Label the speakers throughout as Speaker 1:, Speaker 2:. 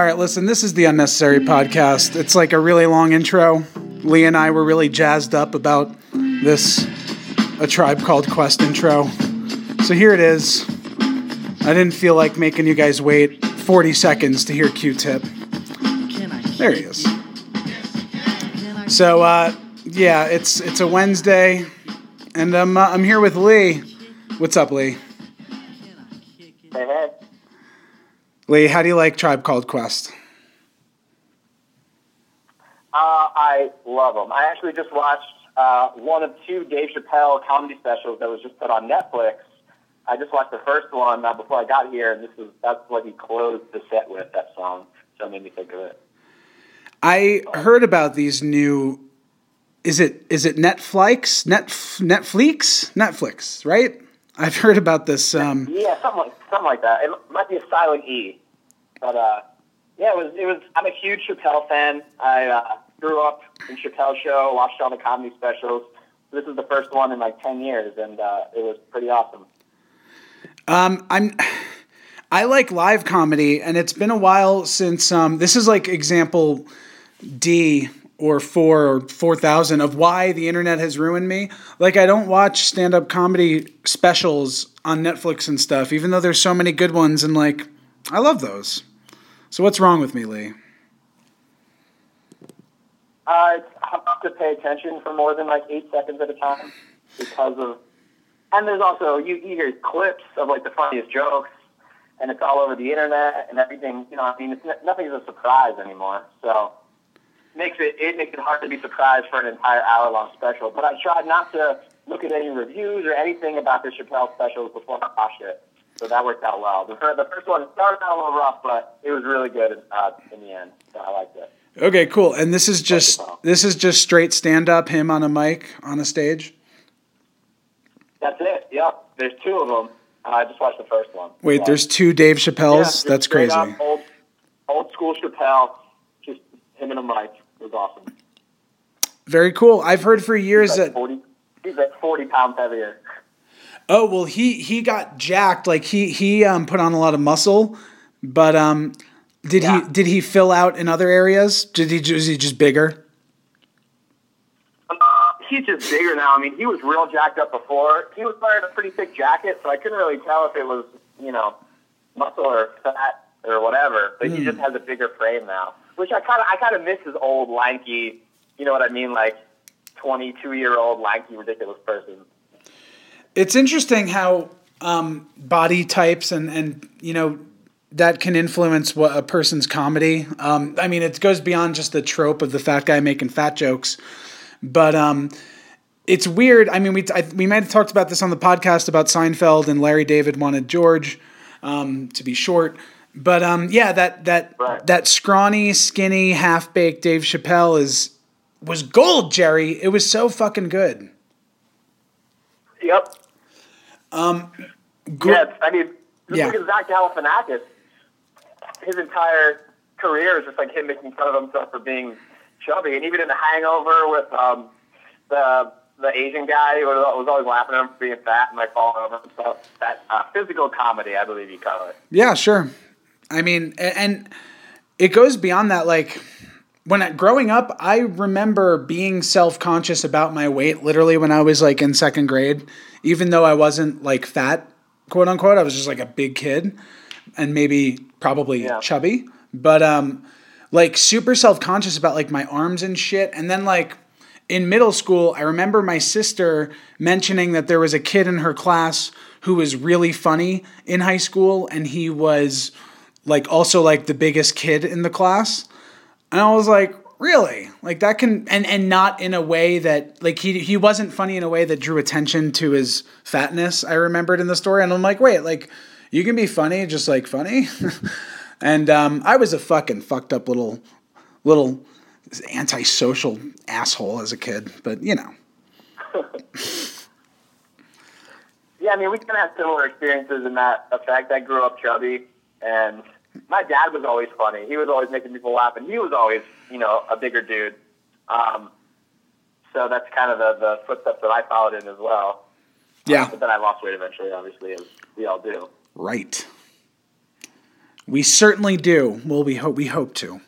Speaker 1: All right, listen, this is the Unnecessary Podcast. It's like a really long intro. Lee and I were really jazzed up about this A Tribe Called Quest intro. So here it is. I didn't feel like making you guys wait 40 seconds to hear Q Tip. There he is. So, uh, yeah, it's it's a Wednesday, and I'm, uh, I'm here with Lee. What's up, Lee? Lee, how do you like Tribe Called Quest?
Speaker 2: Uh, I love them. I actually just watched uh, one of two Dave Chappelle comedy specials that was just put on Netflix. I just watched the first one uh, before I got here, and this is that's what he closed the set with. That song, so it made me think of it.
Speaker 1: I heard about these new. Is it is it Netflix? Net Netflix? Netflix, right? I've heard about this. Um,
Speaker 2: Yeah, something like something like that. It might be a silent E, but uh, yeah, it was. It was. I'm a huge Chappelle fan. I uh, grew up in Chappelle show, watched all the comedy specials. This is the first one in like ten years, and uh, it was pretty awesome.
Speaker 1: um, I'm. I like live comedy, and it's been a while since. Um, this is like example D or four or four thousand of why the internet has ruined me. Like I don't watch stand up comedy specials on Netflix and stuff, even though there's so many good ones, and like I love those. So what's wrong with me, Lee?
Speaker 2: It's hard to pay attention for more than like eight seconds at a time because of, and there's also you, you hear clips of like the funniest jokes, and it's all over the internet and everything. You know, I mean, it's nothing's a surprise anymore. So makes it it makes it hard to be surprised for an entire hour long special. But I tried not to look at any reviews or anything about the Chappelle specials before I watched it. So that worked out well. The first, the first one started out a little rough, but it was really good uh, in the end. So I liked it.
Speaker 1: Okay, cool. And this is just this is just straight stand up, him on a mic on a stage.
Speaker 2: That's it. Yep. There's two of them. Uh, I just watched the first one.
Speaker 1: Wait,
Speaker 2: So,
Speaker 1: there's two Dave Chappelles.
Speaker 2: just
Speaker 1: That's crazy.
Speaker 2: up Old, old school Chappelle. Just him and a mic. It was awesome.
Speaker 1: Very cool. I've heard for years
Speaker 2: like
Speaker 1: that
Speaker 2: 40, he's like 40 pounds heavier.
Speaker 1: oh well he he got jacked like he he um put on a lot of muscle, but um did
Speaker 2: Yeah.
Speaker 1: he did he fill out in other areas? Did he is he just bigger?
Speaker 2: Uh, he's just bigger now. I mean, he was real jacked up before. He was wearing a pretty thick jacket, so I couldn't really tell if it was, you know, muscle or fat or whatever. But he just has a bigger frame now, which I kind of I kind of miss his old lanky. You know what I mean? Like twenty-two year old lanky ridiculous person.
Speaker 1: It's interesting how um, body types and and you know that can influence what a person's comedy. Um, I mean, it goes beyond just the trope of the fat guy making fat jokes, but um, it's weird. I mean, we I, we might have talked about this on the podcast about Seinfeld and Larry David wanted George um, to be short. But um, yeah, that that
Speaker 2: Right.
Speaker 1: that scrawny, skinny, half baked Dave Chappelle is was gold, Jerry. It was so fucking good.
Speaker 2: Yep.
Speaker 1: Gr-
Speaker 2: Yeah, I mean, just
Speaker 1: Yeah.
Speaker 2: look at Zach Galifianakis. His entire career is just like him making fun of himself for being chubby, and even in The Hangover with um, the the Asian guy who was always laughing at him for being fat and like falling over himself. That uh, physical comedy, I believe you call it.
Speaker 1: Yeah, sure. I mean, and it goes beyond that. Like when I, growing up, I remember being self conscious about my weight. Literally, when I was like in second grade, even though I wasn't like fat, quote unquote, I was just like a big kid, and maybe probably
Speaker 2: Yeah.
Speaker 1: chubby, but um, like super self conscious about like my arms and shit. And then like in middle school, I remember my sister mentioning that there was a kid in her class who was really funny in high school, and he was like also like the biggest kid in the class. And I was like, really? Like that can and and not in a way that like he he wasn't funny in a way that drew attention to his fatness. I remembered in the story, and I'm like, wait, like you can be funny, just like funny. and um, I was a fucking fucked up little little antisocial asshole as a kid, but you know.
Speaker 2: Yeah, I mean, we kind of have similar experiences in that effect. I grew up chubby, and my dad was always funny. He was always making people laugh, and he was always, you know, a bigger dude. Um, so that's kind of the, the footsteps that I followed in as well.
Speaker 1: Yeah.
Speaker 2: But then I lost weight eventually, obviously, as we all do.
Speaker 1: Right. We certainly do. Well, we hope we hope to.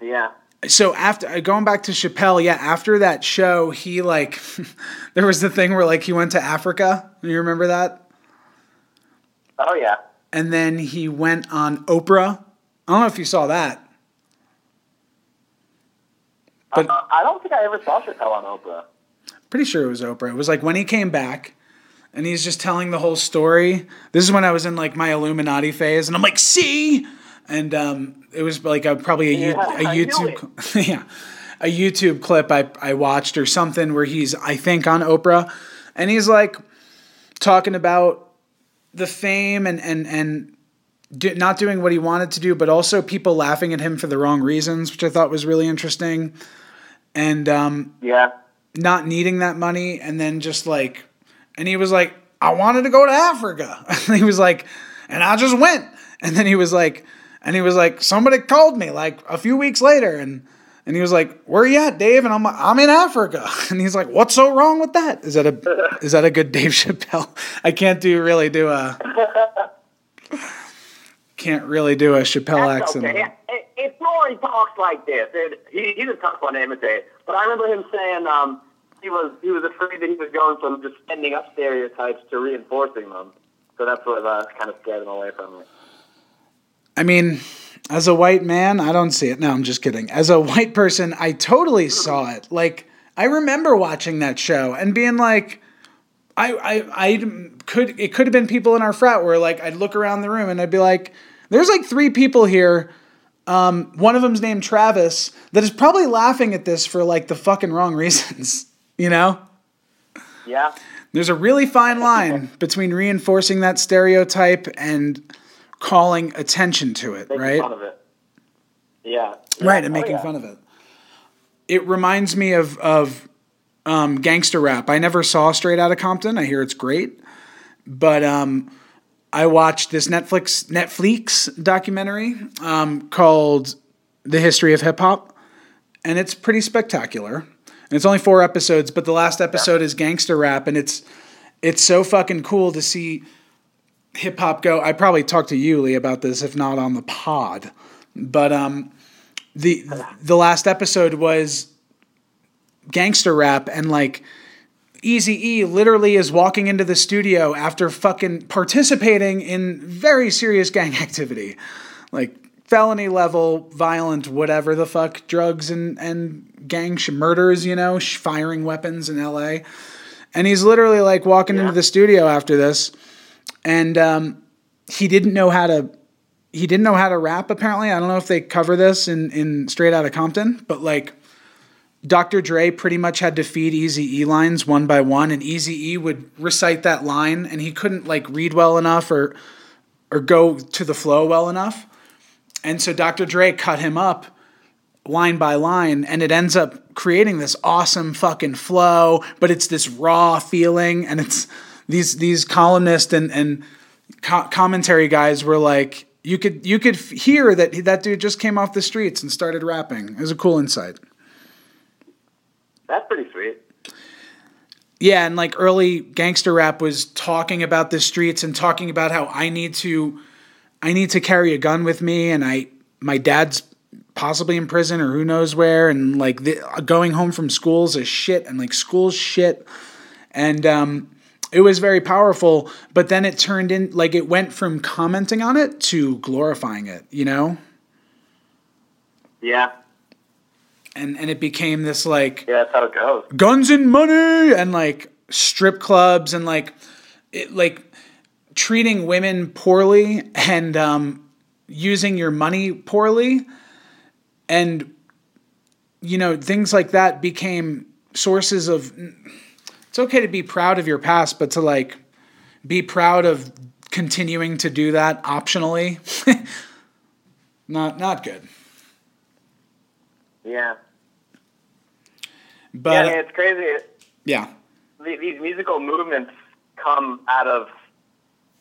Speaker 2: Yeah.
Speaker 1: so after uh, going back to Chappelle, yeah, after that show, he like there was the thing where like he went to Africa. You remember that?
Speaker 2: Oh yeah.
Speaker 1: And then he went on Oprah. I don't know if you saw that. But-
Speaker 2: Uh, I don't think I ever saw Chappelle on Oprah.
Speaker 1: Pretty sure it was Oprah. It was like when he came back and he's just telling the whole story. This is when I was in like my Illuminati phase and I'm like, "See?" And um it was like a probably a,
Speaker 2: Yeah,
Speaker 1: a YouTube yeah. A YouTube clip I I watched or something where he's I think on Oprah and he's like talking about the fame and and and do, not doing what he wanted to do, but also people laughing at him for the wrong reasons, which I thought was really interesting. And um,
Speaker 2: Yeah.
Speaker 1: not needing that money, and then just like, and he was like, I wanted to go to Africa. And he was like, and I just went. And then he was like, and he was like, somebody called me like a few weeks later, and and he was like, where are you at, Dave? And I'm like, I'm in Africa. And he's like, what's so wrong with that? Is that a is that a good Dave Chappelle? I can't do really do a can't really do a Chappelle
Speaker 2: That's
Speaker 1: accent.
Speaker 2: okay. It, it's more he talks like this. It, he, he's a tough one to imitate. But I remember him saying um, he was he was afraid that he was going from just sending up stereotypes to reinforcing them. So that's what uh, kind of scared him away from it.
Speaker 1: I mean, as a white man, I don't see it. No, I'm just kidding. As a white person, I totally saw it. Like, I remember watching that show and being like, I, I, I could, it could have been people in our frat where like I'd look around the room and I'd be like, there's like three people here. Um, one of them's named Travis that is probably laughing at this for like the fucking wrong reasons, you know?
Speaker 2: Yeah.
Speaker 1: There's a really fine line between reinforcing that stereotype and calling attention to it, right?
Speaker 2: Making
Speaker 1: right?
Speaker 2: fun of it. Yeah.
Speaker 1: right and
Speaker 2: Oh,
Speaker 1: making
Speaker 2: yeah.
Speaker 1: fun of it it reminds me of of um, gangster rap i never saw straight out of compton i hear it's great but um, i watched this netflix netflix documentary um, called the history of hip-hop and it's pretty spectacular and it's only four episodes but the last episode is gangster rap and it's it's so fucking cool to see hip hop go i probably talked to you lee about this if not on the pod but um the the last episode was gangster rap and like Easy E literally is walking into the studio after fucking participating in very serious gang activity. Like felony level, violent, whatever the fuck, drugs and, and gang sh- murders, you know, sh- firing weapons in LA. And he's literally like walking into the studio after this and um, he didn't know how to he didn't know how to rap apparently. I don't know if they cover this in, in Straight Outta Compton, but like Dr. Dre pretty much had to feed Easy E lines one by one, and Easy E would recite that line, and he couldn't like read well enough or or go to the flow well enough. And so Dr. Dre cut him up line by line, and it ends up creating this awesome fucking flow, but it's this raw feeling, and it's these these columnists and and co- commentary guys were like, you could you could hear that that dude just came off the streets and started rapping. It was a cool insight.
Speaker 2: That's pretty sweet.
Speaker 1: Yeah, and like early gangster rap was talking about the streets and talking about how I need to I need to carry a gun with me and I my dad's possibly in prison or who knows where and like the, going home from school's a shit and like school's shit and um it was very powerful but then it turned in like it went from commenting on it to glorifying it you know
Speaker 2: Yeah.
Speaker 1: and and it became this like
Speaker 2: Yeah, that's how it goes.
Speaker 1: guns and money and like strip clubs and like it, like treating women poorly and um, using your money poorly and you know things like that became sources of it's okay to be proud of your past but to like be proud of continuing to do that optionally not not good
Speaker 2: Yeah.
Speaker 1: but
Speaker 2: yeah, I mean, it's crazy.
Speaker 1: yeah
Speaker 2: These musical movements come out of,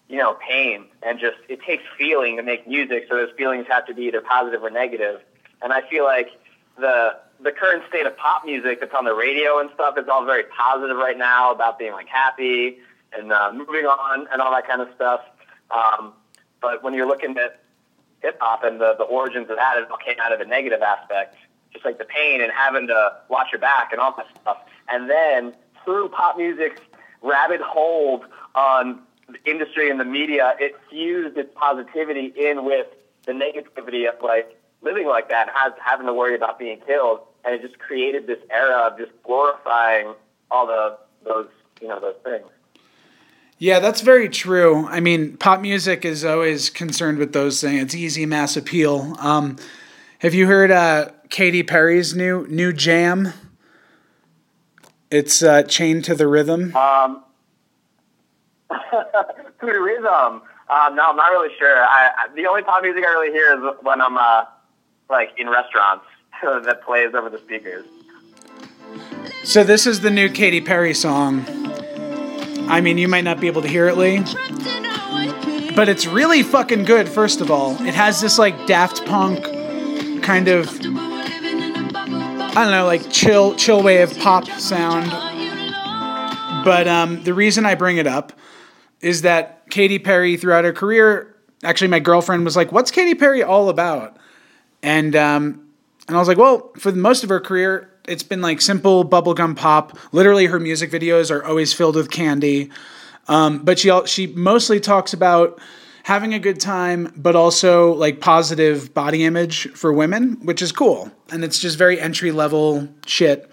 Speaker 2: you know, pain and just it takes feeling to make music. So those feelings have to be either positive or negative. And I feel like the the current state of pop music that's on the radio and stuff is all very positive right now about being like happy and uh, moving on and all that kind of stuff. Um, But when you're looking at hip hop and the, the origins of that, it all came out of a negative aspect, just like the pain and having to watch your back and all that stuff. And then through pop music's rabid hold on the industry and the media, it fused its positivity in with the negativity of like living like that, has, having to worry about being killed, and it just created this era of just glorifying all the those you know those things.
Speaker 1: Yeah, that's very true. I mean, pop music is always concerned with those things. It's easy mass appeal. Um, have you heard uh, Katy Perry's new new jam? It's uh, chained to the rhythm.
Speaker 2: Um, to the rhythm. Um, no, I'm not really sure. I, I, the only pop music I really hear is when I'm uh, like in restaurants that plays over the speakers.
Speaker 1: So this is the new Katy Perry song. I mean, you might not be able to hear it, Lee, but it's really fucking good. First of all, it has this like Daft Punk kind of I don't know, like chill chill wave pop sound. But um, the reason I bring it up is that Katy Perry throughout her career, actually, my girlfriend was like, "What's Katy Perry all about?" And um, and I was like, "Well, for most of her career, it's been like simple bubblegum pop. Literally, her music videos are always filled with candy. Um, but she she mostly talks about having a good time, but also like positive body image for women, which is cool. And it's just very entry level shit,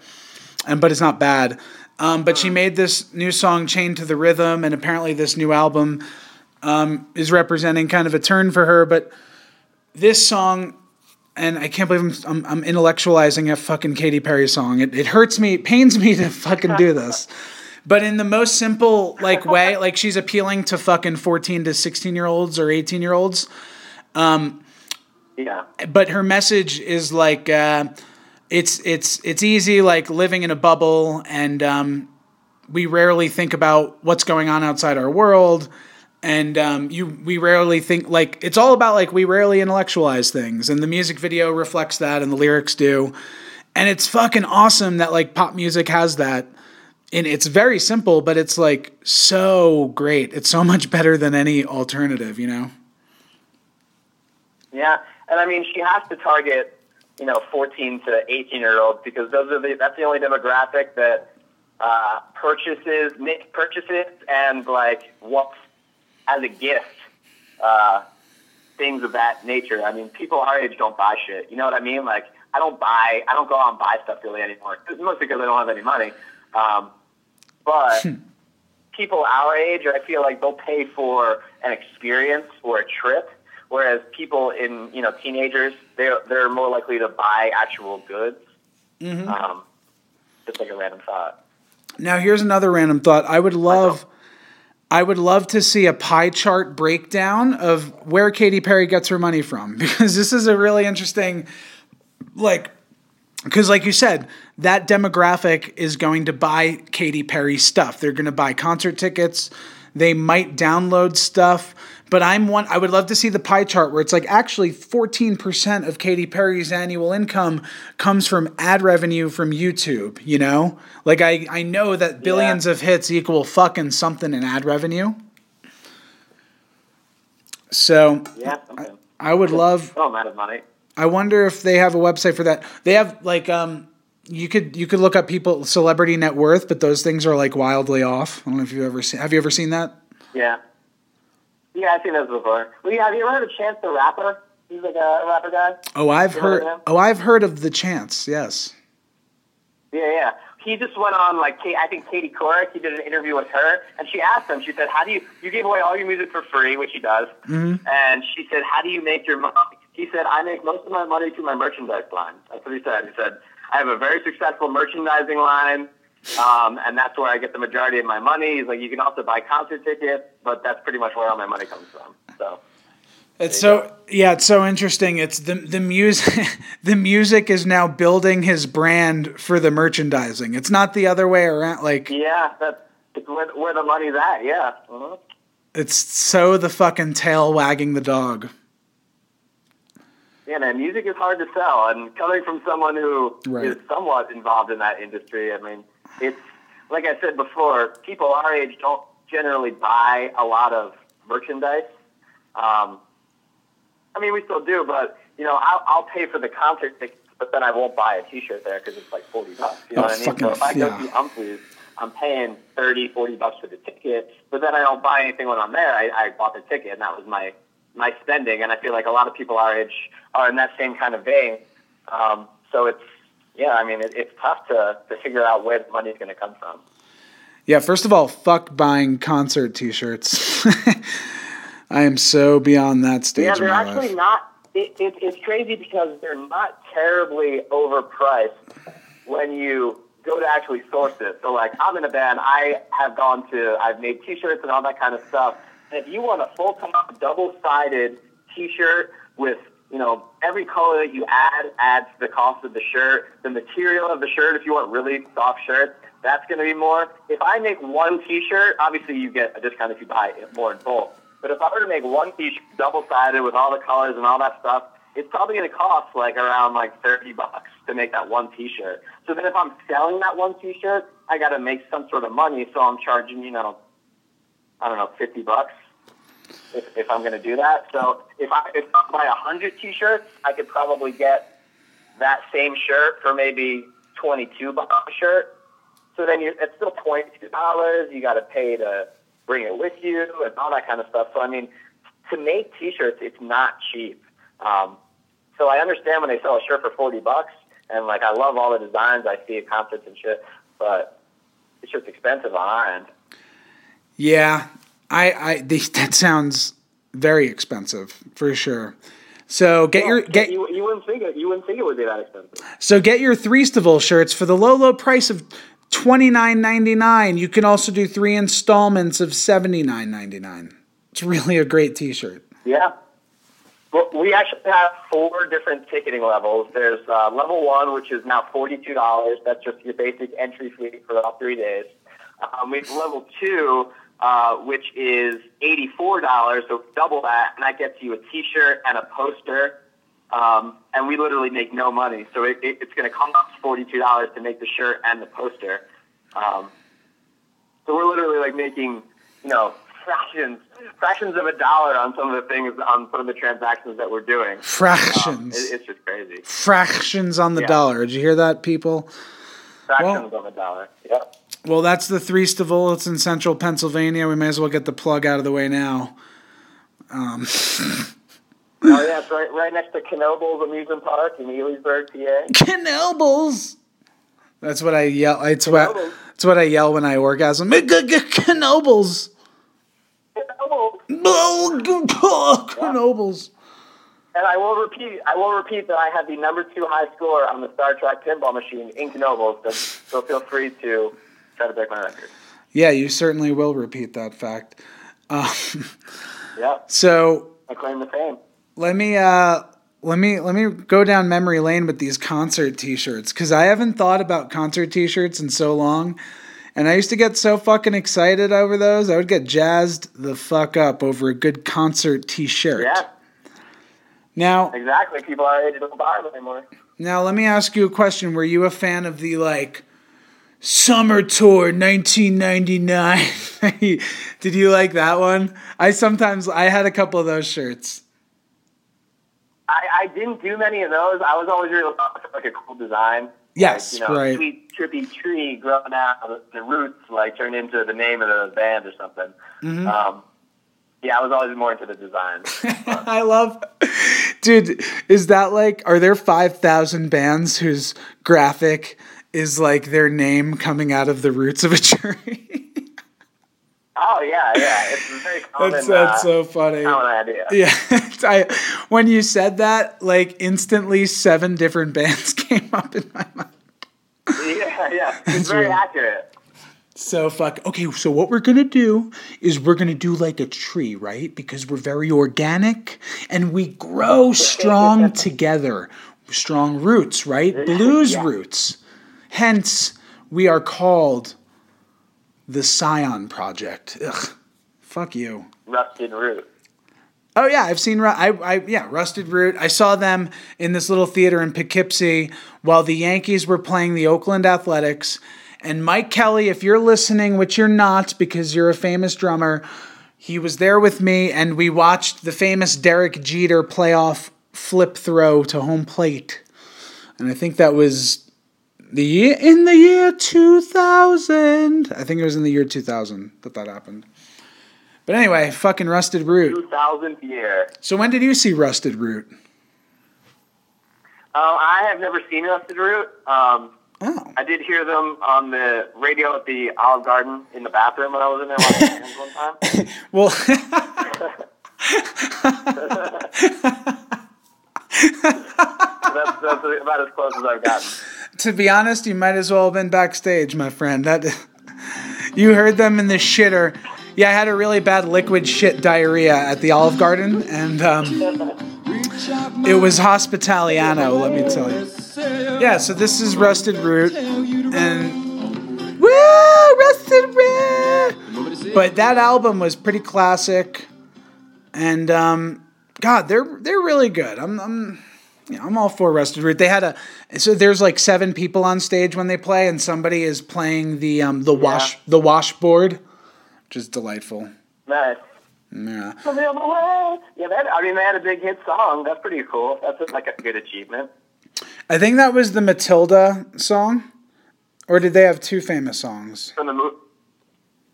Speaker 1: and but it's not bad. Um, but she made this new song, "Chained to the Rhythm," and apparently this new album um, is representing kind of a turn for her. But this song and I can't believe I'm, I'm, I'm, intellectualizing a fucking Katy Perry song. It, it hurts me, it pains me to fucking do this. But in the most simple like way, like she's appealing to fucking 14 to 16 year olds or 18 year olds. Um,
Speaker 2: yeah.
Speaker 1: But her message is like, uh, it's it's it's easy like living in a bubble, and um, we rarely think about what's going on outside our world and um, you we rarely think like it's all about like we rarely intellectualize things. And the music video reflects that and the lyrics do. And it's fucking awesome that like pop music has that. And it's very simple but it's like so great. It's so much better than any alternative you know?
Speaker 2: Yeah. And i mean she has to target you know 14 to 18 year olds because those are the that's the only demographic that uh, purchases make purchases and like wants as a gift, uh, things of that nature. I mean, people our age don't buy shit. You know what I mean? Like, I don't buy, I don't go out and buy stuff really anymore. Mostly because I don't have any money. Um, but hmm. people our age, I feel like they'll pay for an experience or a trip, whereas people in you know teenagers, they're they're more likely to buy actual goods. Mm-hmm. Um, just like a random thought.
Speaker 1: Now here's another random thought. I would love I would love to see a pie chart breakdown of where Katy Perry gets her money from because this is a really interesting, like, because like you said, that demographic is going to buy Katy Perry stuff. They're going to buy concert tickets. They might download stuff. But I'm one. I would love to see the pie chart where it's like actually 14% of Katy Perry's annual income comes from ad revenue from YouTube. You know, like I I know that billions yeah. of hits equal fucking something in ad revenue. So
Speaker 2: yeah,
Speaker 1: I, I would love.
Speaker 2: Oh, amount of money.
Speaker 1: I wonder if they have a website for that. They have like um you could you could look up people celebrity net worth, but those things are like wildly off. I don't know if you've ever seen. Have you ever seen that?
Speaker 2: Yeah. Yeah, I've seen those before. Well, yeah, have you ever heard of Chance the Rapper? He's like a rapper guy.
Speaker 1: Oh, I've heard. heard oh, I've heard of the Chance. Yes.
Speaker 2: Yeah, yeah. He just went on like I think Katie Couric. He did an interview with her, and she asked him. She said, "How do you you give away all your music for free, which he does?" Mm-hmm. And she said, "How do you make your money?" He said, "I make most of my money through my merchandise line." That's what he said. He said, "I have a very successful merchandising line." Um, and that's where I get the majority of my money. He's like, you can also buy concert tickets, but that's pretty much where all my money comes from. So.
Speaker 1: It's so go. yeah, it's so interesting. It's the the music the music is now building his brand for the merchandising. It's not the other way around. Like
Speaker 2: yeah, that's where, where the money's at. Yeah. Uh-huh.
Speaker 1: It's so the fucking tail wagging the dog.
Speaker 2: Yeah, man, music is hard to sell, and coming from someone who right. is somewhat involved in that industry, I mean, it's like I said before, people our age don't generally buy a lot of merchandise. Um, I mean, we still do, but you know, I'll, I'll pay for the concert tickets, but then I won't buy a T-shirt there because it's like forty bucks. You know
Speaker 1: Oh,
Speaker 2: what I mean? So if I go
Speaker 1: yeah.
Speaker 2: see Umphrey's, I'm paying 30, 40 bucks for the ticket, but then I don't buy anything when I'm there. I, I bought the ticket, and that was my my spending. And I feel like a lot of people our age are in that same kind of vein. Um, so it's yeah, I mean, it, it's tough to to figure out where the money's going to come from.
Speaker 1: Yeah, first of all, fuck buying concert T-shirts. I am so beyond that stage
Speaker 2: Yeah, they're actually
Speaker 1: life.
Speaker 2: not. It, it, it's crazy because they're not terribly overpriced when you go to actually source it. So, like, I'm in a band. I have gone to. I've made T-shirts and all that kind of stuff. And if you want a full-time double-sided T-shirt with you know every color that you add adds to the cost of the shirt. The material of the shirt, if you want really soft shirts, that's going to be more. If I make one T-shirt, obviously you get a discount if you buy it more in bulk. But if I were to make one T-shirt double-sided with all the colors and all that stuff, it's probably going to cost like around like thirty bucks to make that one T-shirt. So then if I'm selling that one T-shirt, I got to make some sort of money. So I'm charging, you know, I don't know, fifty bucks if, if I'm going to do that. So if I I buy a hundred T-shirts, I could probably get that same shirt for maybe twenty-two bucks a shirt. So then you it's still twenty-two dollars. You got to pay to bring it with you and all that kind of stuff. So I mean, to make T-shirts, it's not cheap. Um, so I understand when they sell a shirt for forty bucks, and like I love all the designs I see at concerts and shit, but it's just expensive on our end.
Speaker 1: Yeah, I, I the, that sounds very expensive for sure. So get your get
Speaker 2: you, you wouldn't think it. You wouldn't think it would be that expensive.
Speaker 1: so get your three Stival shirts for the low low price of twenty nine ninety nine. You can also do three installments of seventy nine ninety nine. It's really a great T-shirt.
Speaker 2: Yeah. Well, we actually have four different ticketing levels. There's uh, level one, which is now forty-two dollars. That's just your basic entry fee for all three days. Um, we have level two, uh, which is eighty-four dollars, so double that, and that gets you a T-shirt and a poster. Um, and we literally make no money, so it, it, it's going to cost forty-two dollars to make the shirt and the poster. Um, so we're literally like making, you know, fractions, fractions of a dollar on some of the things on some of the transactions that we're doing. Um,
Speaker 1: Fractions,
Speaker 2: it, it's just crazy.
Speaker 1: fractions on the
Speaker 2: Yeah.
Speaker 1: dollar. Did you hear that, people?
Speaker 2: Fractions on the dollar. Yep.
Speaker 1: Well, that's the three Stival. It's in central Pennsylvania. We may as well get the plug out of the way now. Um,
Speaker 2: Oh yeah, it's right, right next to Knoebels Amusement Park in Elysburg, PA.
Speaker 1: Kenobles. That's what I yell. It's what, it's what I yell when I orgasm. Kenobles.
Speaker 2: Knoebels. And I will repeat, I will repeat that I had the number two high score on the Star Trek pinball machine in Knoebels. So, feel free to to break my record.
Speaker 1: Yeah, you certainly will repeat that fact. Um,
Speaker 2: Yep.
Speaker 1: so
Speaker 2: I claim the fame.
Speaker 1: let me uh, let me let me go down memory lane with these concert T-shirts because I haven't thought about concert T-shirts in so long, and I used to get so fucking excited over those. I would get jazzed the fuck up over a good concert T-shirt.
Speaker 2: Yeah,
Speaker 1: Now,
Speaker 2: exactly. People our age don't buy them anymore.
Speaker 1: now let me ask you a question. Were you a fan of the like Summer Tour 1999? Did you like that one? I sometimes I had a couple of those shirts.
Speaker 2: I, I didn't do many of those. I was always really like a cool design.
Speaker 1: Yes,
Speaker 2: like, you know,
Speaker 1: right.
Speaker 2: Sweet trippy tree growing out, the, the roots like turned into the name of the band or something.
Speaker 1: Mm-hmm.
Speaker 2: Um, yeah, I was always more into the design.
Speaker 1: I love, dude. Is that like? Are there five thousand bands whose graphic is like their name coming out of the roots of a tree?
Speaker 2: oh yeah, yeah, it's very common.
Speaker 1: that's that's
Speaker 2: uh,
Speaker 1: so funny.
Speaker 2: common idea.
Speaker 1: Yeah, I when you said that, like instantly, seven different bands came up in my mind.
Speaker 2: Yeah, yeah,
Speaker 1: That's
Speaker 2: it's very
Speaker 1: real.
Speaker 2: accurate.
Speaker 1: So fuck. Okay, so what we're gonna do is we're gonna do like a tree, right? Because we're very organic and we grow strong together. Strong roots, right? Blues
Speaker 2: Yeah.
Speaker 1: roots. Hence, we are called the Scion Project. Ugh. Fuck you.
Speaker 2: Rusted root.
Speaker 1: Oh yeah, I've seen. I, I yeah, Rusted Root. I saw them in this little theater in Poughkeepsie while the Yankees were playing the Oakland Athletics. And Mike Kelly, if you're listening, which you're not because you're a famous drummer, he was there with me, and we watched the famous Derek Jeter playoff flip throw to home plate. And I think that was the year in the year 2000. I think it was in the year 2000 that that happened. But anyway, fucking Rusted Root.
Speaker 2: 2000th year.
Speaker 1: So when did you see Rusted Root?
Speaker 2: Um, I have never seen Rusted Root. Um,
Speaker 1: Oh.
Speaker 2: I did hear them on the radio at the Olive Garden in the bathroom when I was in there one time.
Speaker 1: Well,
Speaker 2: that's, that's about as close as I've gotten.
Speaker 1: to be honest, you might as well have been backstage, my friend. That you heard them in the shitter. Yeah, I had a really bad liquid shit diarrhea at the Olive Garden, and um, it was Hospitaliano. Let me tell you. Yeah, so this is Rusted Root, and woo, Rusted Root. But that album was pretty classic, and um, God, they're they're really good. I'm I'm you know, I'm all for Rusted Root. They had a so there's like seven people on stage when they play, and somebody is playing the um the wash the washboard, which is delightful.
Speaker 2: Nice.
Speaker 1: Yeah.
Speaker 2: On the other way. Yeah, that, I mean, they had a big hit song. That's pretty cool. That's like a good achievement.
Speaker 1: I think that was the Matilda song, or did they have two famous songs
Speaker 2: From the,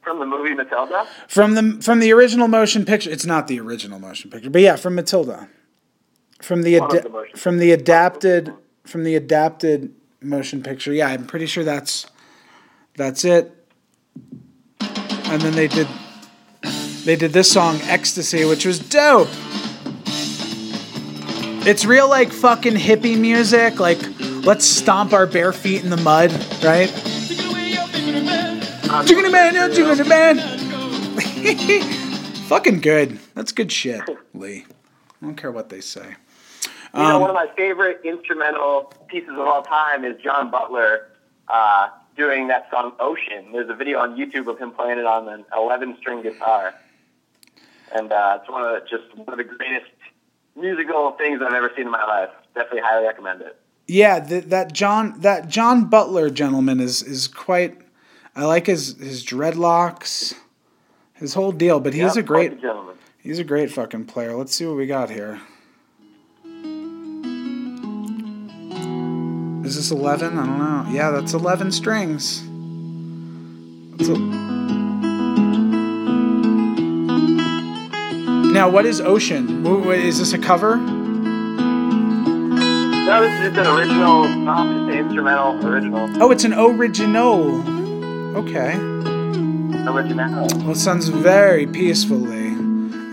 Speaker 2: from the movie Matilda?
Speaker 1: from the from the original motion picture? It's not the original motion picture, but yeah, from Matilda, from the, ada-
Speaker 2: the
Speaker 1: from the adapted from the adapted motion picture. Yeah, I'm pretty sure that's that's it. And then they did they did this song Ecstasy, which was dope. It's real like fucking hippie music, like let's stomp our bare feet in the mud, right? Jiggity man, yeah, jiggity man. fucking good. That's good shit, Lee. I don't care what they say.
Speaker 2: You know,
Speaker 1: Um,
Speaker 2: one of my favorite instrumental pieces of all time is John Butler uh, doing that song Ocean. There's a video on YouTube of him playing it on an 11 string guitar. And uh, it's one of the, just one of the greatest musical things I've ever seen in my life. Definitely highly recommend it.
Speaker 1: Yeah, th- that John that John Butler gentleman is is quite. I like his his dreadlocks, his whole deal. But he's
Speaker 2: Yep,
Speaker 1: a great
Speaker 2: gentleman.
Speaker 1: he's a great fucking player. Let's see what we got here. Is this eleven? I don't know. Yeah, that's eleven strings. That's a- now, what is Ocean? Is this a cover?
Speaker 2: No, this is just an original song, just an instrumental original.
Speaker 1: Oh, it's an original. Okay.
Speaker 2: Original.
Speaker 1: Well, it sounds very peacefully.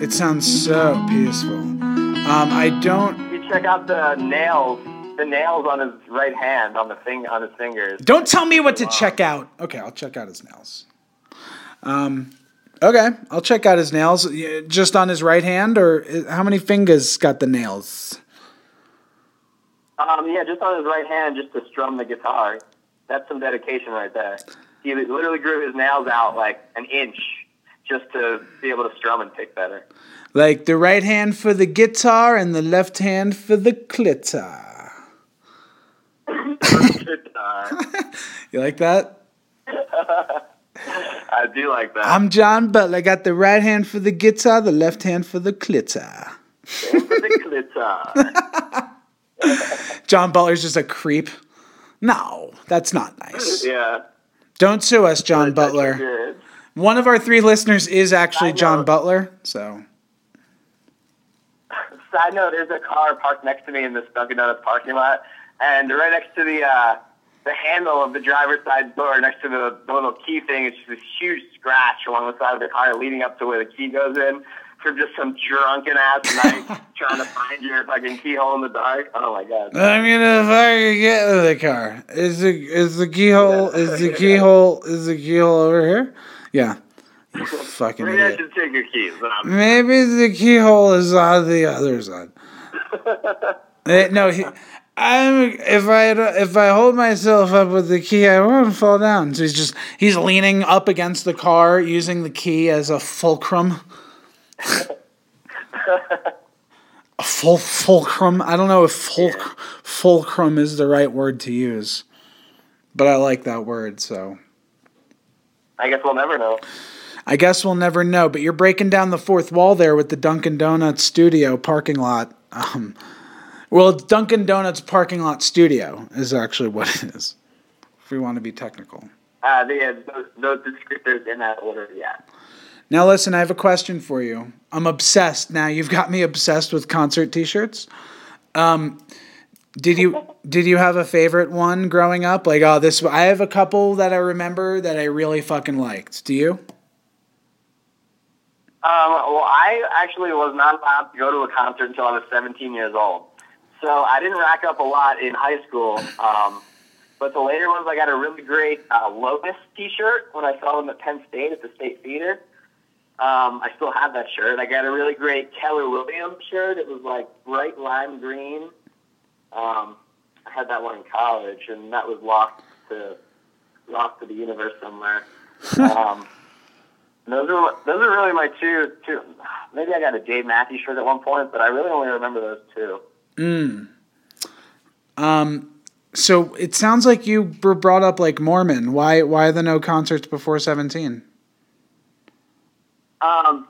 Speaker 1: It sounds so peaceful. Um, I don't.
Speaker 2: You check out the nails, the nails on his right hand, on the thing, on his fingers.
Speaker 1: Don't tell me what to check out. Okay, I'll check out his nails. Um, okay, I'll check out his nails. Yeah, Just on his right hand, or uh, how many fingers got the nails?
Speaker 2: Um, yeah, just on his right hand, just to strum the guitar. That's some dedication right there. He literally grew his nails out like an inch just to be able to strum and pick better.
Speaker 1: Like the right hand for the guitar and the left hand for the clitor.
Speaker 2: Guitar.
Speaker 1: You like that?
Speaker 2: I do like that.
Speaker 1: I'm John Butler. I got the right hand for the guitar, the left hand for the.
Speaker 2: Same for the.
Speaker 1: John Butler's just a creep. No, that's not nice.
Speaker 2: yeah.
Speaker 1: Don't sue us, John Butler. One of our three listeners is actually John. Butler, so
Speaker 2: Side note: There's a car parked next to me in this Dunkin' Donuts parking lot, and right next to the uh, the handle of the driver's side door, next to the, the little key thing, it's just this huge scratch along the side of the car, leading up to where the key goes in. For just some drunken ass night trying to find your fucking keyhole in the dark. Oh my god.
Speaker 1: I'm gonna fucking get in the car. Is the is the keyhole is the keyhole is the keyhole over here? Yeah. You fucking
Speaker 2: Maybe I should take your keys. Um,
Speaker 1: Maybe the keyhole is on the other side. Eh, no, he, I'm if I if I hold myself up with the key, I won't fall down. So he's just he's leaning up against the car, using the key as a fulcrum. A full fulcrum. I don't know if fulc, fulcrum is the right word to use, but I like that word. So
Speaker 2: I guess we'll never know.
Speaker 1: I guess we'll never know. But you're breaking down the fourth wall there with the Dunkin' Donuts studio parking lot. Um, well, Dunkin' Donuts parking lot studio is actually what it is. If we want to be technical.
Speaker 2: Uh, uh, those, those descriptors in that order, yeah.
Speaker 1: Now listen, I have a question for you. I'm obsessed. Now you've got me obsessed with concert T-shirts. Um, did you did you have a favorite one growing up? Like, oh, this I have a couple that I remember that I really fucking liked. Do you?
Speaker 2: Um, well, I actually was not allowed to go to a concert until I was 17 years old. So I didn't rack up a lot in high school. Um, but the later ones, I got a really great uh, Lotus T-shirt when I saw them at Penn State at the State Theater. Um, I still have that shirt. I got a really great Keller Williams shirt. It was like bright lime green. Um, I had that one in college, and that was lost to lost to the universe somewhere. um, those are those are really my two two. Maybe I got a Dave Matthews shirt at one point, but I really only remember those two.
Speaker 1: Mm. Um. So it sounds like you were brought up like Mormon. Why? Why the no concerts before seventeen?
Speaker 2: Um,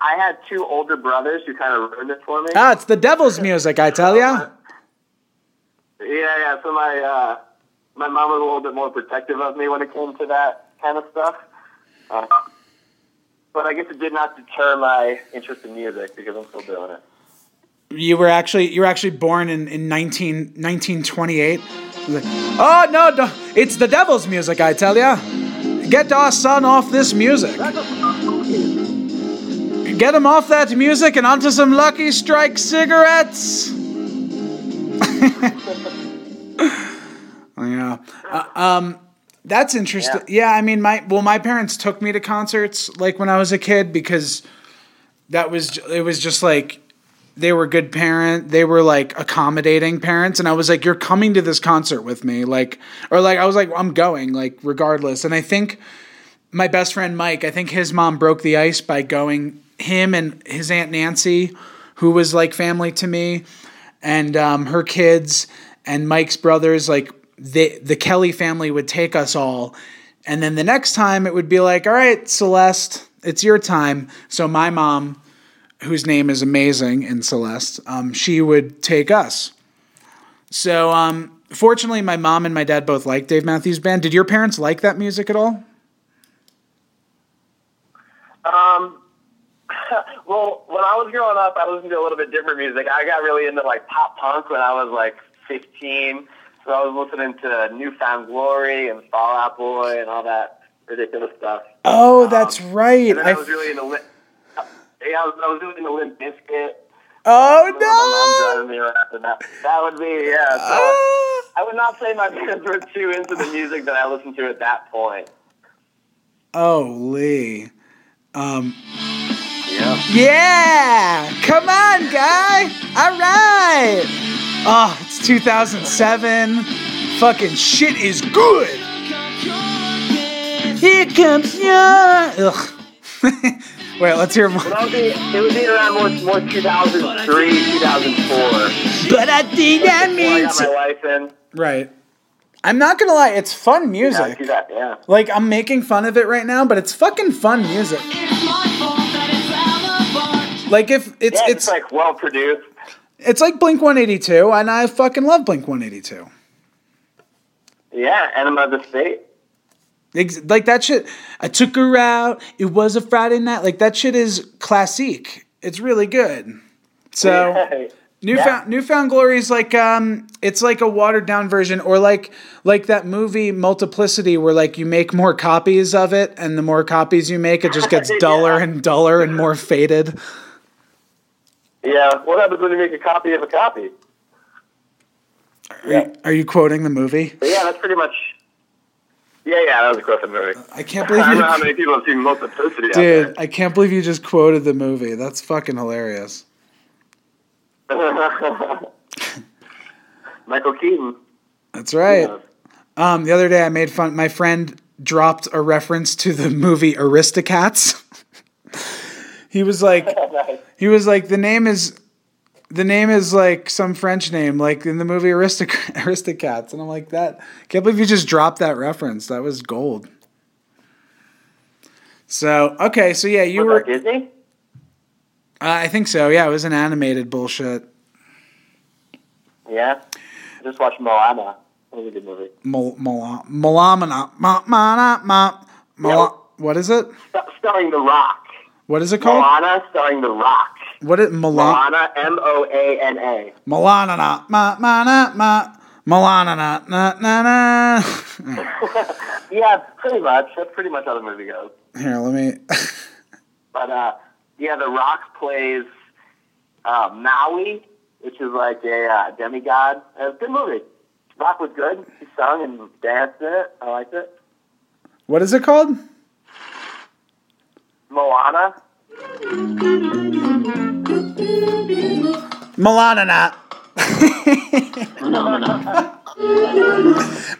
Speaker 2: I had two older brothers who kind of ruined it for me.
Speaker 1: Ah, it's the devil's music, I tell ya.
Speaker 2: Yeah, yeah. So my uh, my mom was a little bit more protective of me when it came to that kind of stuff. Uh, but I guess it did not deter my interest in music because I'm still doing it.
Speaker 1: You were actually you were actually born in, in 19, 1928. oh no, no, it's the devil's music, I tell ya. Get our son off this music. Get him off that music and onto some Lucky Strike cigarettes. yeah. Uh, um, that's interesting. Yeah. yeah, I mean, my well, my parents took me to concerts like when I was a kid because that was it was just like they were good parent they were like accommodating parents and i was like you're coming to this concert with me like or like i was like i'm going like regardless and i think my best friend mike i think his mom broke the ice by going him and his aunt nancy who was like family to me and um, her kids and mike's brothers like the the kelly family would take us all and then the next time it would be like all right celeste it's your time so my mom whose name is amazing in Celeste, um, she would take us. So, um, fortunately, my mom and my dad both like Dave Matthews Band. Did your parents like that music at all?
Speaker 2: Um, well, when I was growing up, I listened to a little bit different music. I got really into like pop punk when I was like 15. So I was listening to New Found Glory and Fall Out Boy and all that ridiculous stuff.
Speaker 1: Oh, that's um, right.
Speaker 2: I, I was really into yeah, I was, I was doing the Limp Bizkit.
Speaker 1: Oh no!
Speaker 2: My mom me around that. That would be yeah. So uh, I would not say my parents were too into the music that I listened to at that point.
Speaker 1: Oh, Lee. Um.
Speaker 2: Yeah.
Speaker 1: Yeah! Come on, guy! All right! Oh, it's 2007. Fucking shit is good! Here comes your. Ugh. Wait, let's hear more.
Speaker 2: It would be, it would be around more, more 2003, 2004.
Speaker 1: But I think that means.
Speaker 2: I got my life in.
Speaker 1: Right. I'm not gonna lie, it's fun music.
Speaker 2: Yeah, that, yeah.
Speaker 1: Like I'm making fun of it right now, but it's fucking fun music. Like if it's
Speaker 2: yeah,
Speaker 1: it's,
Speaker 2: it's like well produced.
Speaker 1: It's like Blink 182, and I fucking love Blink 182.
Speaker 2: Yeah, Enema of the State.
Speaker 1: Like that shit. I took her out. It was a Friday night. Like that shit is classique. It's really good. So yeah. Newfound yeah. New Found Glory is like um it's like a watered down version or like like that movie Multiplicity where like you make more copies of it and the more copies you make it just gets duller yeah. and duller and more faded.
Speaker 2: Yeah, what happens when you make a copy of a copy?
Speaker 1: Are, you, are you quoting the movie?
Speaker 2: But yeah, that's pretty much yeah, yeah, that was a Griffin movie.
Speaker 1: I can't believe
Speaker 2: I
Speaker 1: don't
Speaker 2: know how many people have seen Multiplicity.
Speaker 1: Dude, I can't believe you just quoted the movie. That's fucking hilarious.
Speaker 2: Michael Keaton.
Speaker 1: That's right. Yeah. Um, the other day I made fun. My friend dropped a reference to the movie Aristocats. he was like, nice. He was like, the name is the name is like some French name, like in the movie Aristoc- Aristocats. And I'm like, that, can't believe you just dropped that reference. That was gold. So okay, so yeah, you
Speaker 2: Was
Speaker 1: were.
Speaker 2: Disney?
Speaker 1: Uh, I think so. Yeah, it was an animated bullshit.
Speaker 2: Yeah. Just watched Moana. That was a good movie.
Speaker 1: Mol- Mol- Molamana. Ma- ma- ma- Mol- What is it?
Speaker 2: St- starring The Rock.
Speaker 1: What is it called?
Speaker 2: Moana starring The Rock.
Speaker 1: What is Milan?
Speaker 2: Moana, M O A N A.
Speaker 1: Milana na ma ma na ma Milana na na na na.
Speaker 2: Yeah, pretty much. That's pretty much how the movie goes.
Speaker 1: Here, let me.
Speaker 2: But uh, yeah, The Rock plays uh, Maui, which is like a uh, demigod. A good movie. Rock was good. He sung and danced in it. I liked it.
Speaker 1: What is it called?
Speaker 2: Moana.
Speaker 1: Milana na.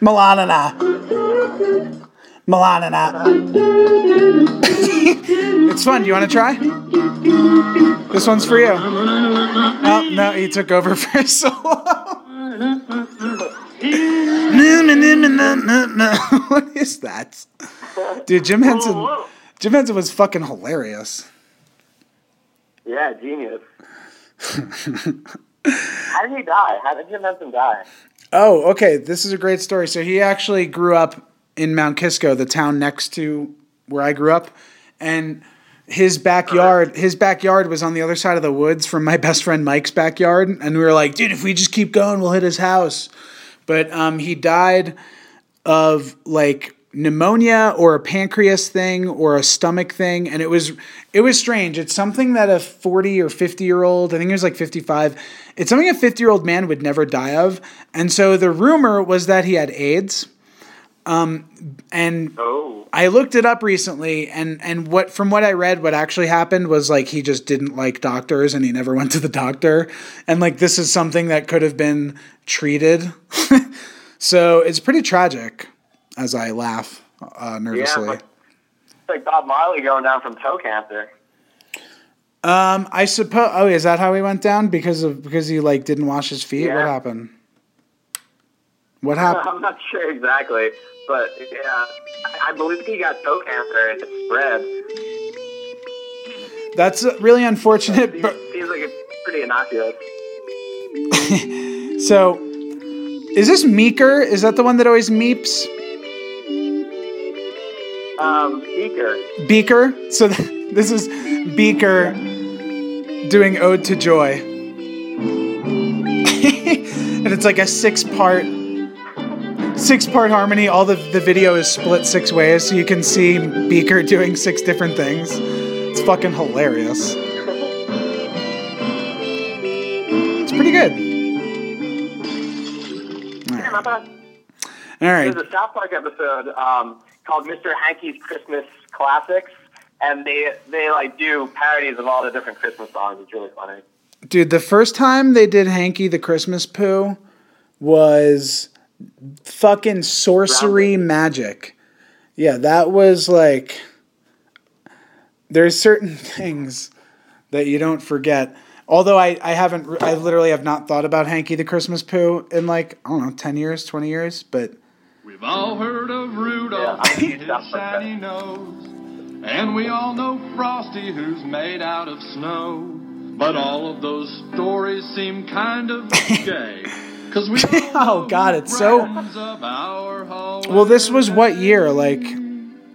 Speaker 1: Milana na. Milana na. it's fun. Do you want to try? This one's for you. Oh no, he took over for a solo. No, no, no, no, no, no, no. what is that? Dude, Jim Henson. Jim Henson was fucking hilarious.
Speaker 2: Yeah, genius. How did he die? How did Jim Henson die?
Speaker 1: Oh, okay. This is a great story. So he actually grew up in Mount Kisco, the town next to where I grew up, and his backyard his backyard was on the other side of the woods from my best friend Mike's backyard, and we were like, dude, if we just keep going, we'll hit his house. But um, he died of like pneumonia or a pancreas thing or a stomach thing and it was it was strange. It's something that a 40 or 50 year old i think he was like 55 it's something a 50 year old man would never die of. And so the rumor was that he had aids. Um, and
Speaker 2: Oh.
Speaker 1: I looked it up recently, and and what from what I read, what actually happened was like he just didn't like doctors, and he never went to the doctor, and like this is something that could have been treated. so it's pretty tragic, as I laugh uh,
Speaker 2: Yeah,
Speaker 1: nervously.
Speaker 2: but it's like Bob Marley going down from toe cancer.
Speaker 1: um, I suppose. Oh, is that how he went down? Because of because he like didn't wash his feet. What happened? What happened?
Speaker 2: I'm not sure exactly, but yeah, I, believe he got toe cancer and it spread.
Speaker 1: That's really unfortunate.
Speaker 2: Seems,
Speaker 1: But
Speaker 2: seems like it's pretty innocuous.
Speaker 1: so, is this Meeker? Is that the one that always meeps?
Speaker 2: Um, Beaker.
Speaker 1: Beaker. So this is Beaker doing Ode to Joy. and it's like a six part six part harmony. All the, the video is split six ways so you can see Beaker doing six different things. It's fucking hilarious. It's pretty good.
Speaker 2: Yeah, not bad.
Speaker 1: All right.
Speaker 2: There's a South Park episode um, called Mr. Hanky's Christmas Classics, and they they like do parodies of all the different Christmas songs. It's really funny.
Speaker 1: Dude, the first time they did Hanky the Christmas Poo was fucking sorcery magic. Yeah, that was like there's certain things that you don't forget. Although I, I haven't I literally have not thought about Hanky the Christmas Poo in like I don't know 10 years, 20 years, but
Speaker 3: We've all heard of Rudolph
Speaker 2: Yeah,
Speaker 3: and his shiny nose. And we all know Frosty who's made out of snow. But all of those stories seem kind of gay. Cause we oh, all
Speaker 1: Oh, God, it's so-
Speaker 3: brightens up our whole
Speaker 1: well this was what year? Like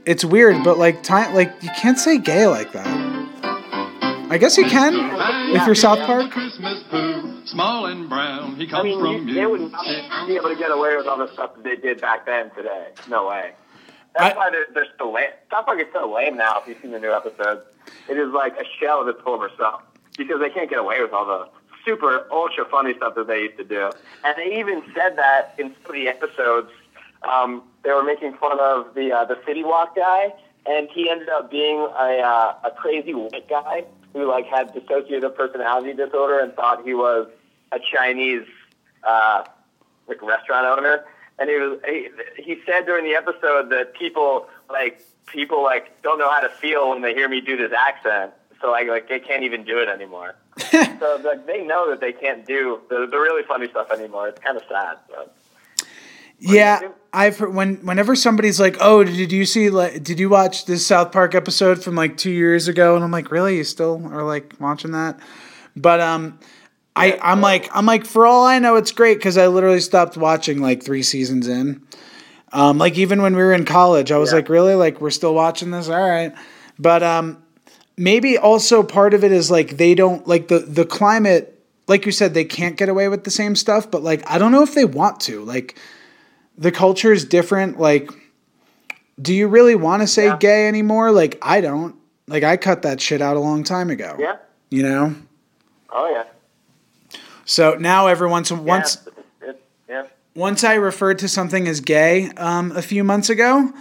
Speaker 1: it's weird, but like time like you can't say gay like that. I guess you can if you're South Park.
Speaker 3: Christmas poo, small and brown. He comes
Speaker 2: I mean,
Speaker 3: from
Speaker 2: you, they would not be able to get away with all the stuff that they did back then today. No way. That's
Speaker 1: I-
Speaker 2: why they're, they're so lame. South Park is so lame now. If you've seen the new episodes, it is like a shell of its former self because they can't get away with all the super ultra funny stuff that they used to do. And they even said that in some of the episodes. Um, they were making fun of the uh, the City Wok guy, and he ended up being a uh, a crazy white guy who like had dissociative personality disorder and thought he was a Chinese uh, like restaurant owner, and he was he, he said during the episode that people like people like don't know how to feel when they hear me do this accent, so like like they can't even do it anymore. so like they know that they can't do the the really funny stuff anymore. It's kind of sad, but
Speaker 1: Yeah. I've heard when whenever somebody's like, "Oh, did you see like did you watch this South Park episode from like 2 years ago?" and I'm like, "Really? You still are like watching that?" But um I I'm like I'm like for all I know it's great cuz I literally stopped watching like 3 seasons in. Um like even when we were in college, I was
Speaker 2: Yeah.
Speaker 1: like, "Really? Like we're still watching this? All right." But um maybe also part of it is like they don't like the the climate like you said they can't get away with the same stuff, but like I don't know if they want to. Like the culture is different. Like, do you really want to say
Speaker 2: Yeah.
Speaker 1: gay anymore? Like, I don't. Like, I cut that shit out a long time ago.
Speaker 2: Yeah.
Speaker 1: You know.
Speaker 2: Oh yeah.
Speaker 1: So now every once once
Speaker 2: Yeah. it's- it's- yeah.
Speaker 1: once I referred to something as gay um, a few months ago,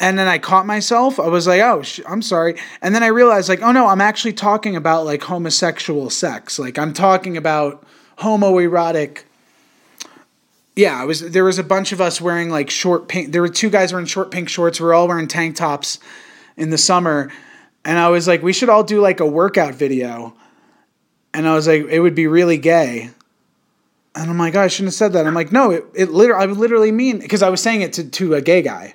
Speaker 1: and then I caught myself. I was like, "Oh, sh- I'm sorry," and then I realized, like, "Oh no, I'm actually talking about like homosexual sex. Like, I'm talking about homoerotic." Yeah, I was. There was a bunch of us wearing like short pink. There were two guys wearing short pink shorts. We were all wearing tank tops in the summer, and I was like, "We should all do like a workout video." And I was like, "It would be really gay." And I'm like, oh, I shouldn't have said that. I'm like, no, it, it literally, I would literally mean, because I was saying it to, to a gay guy.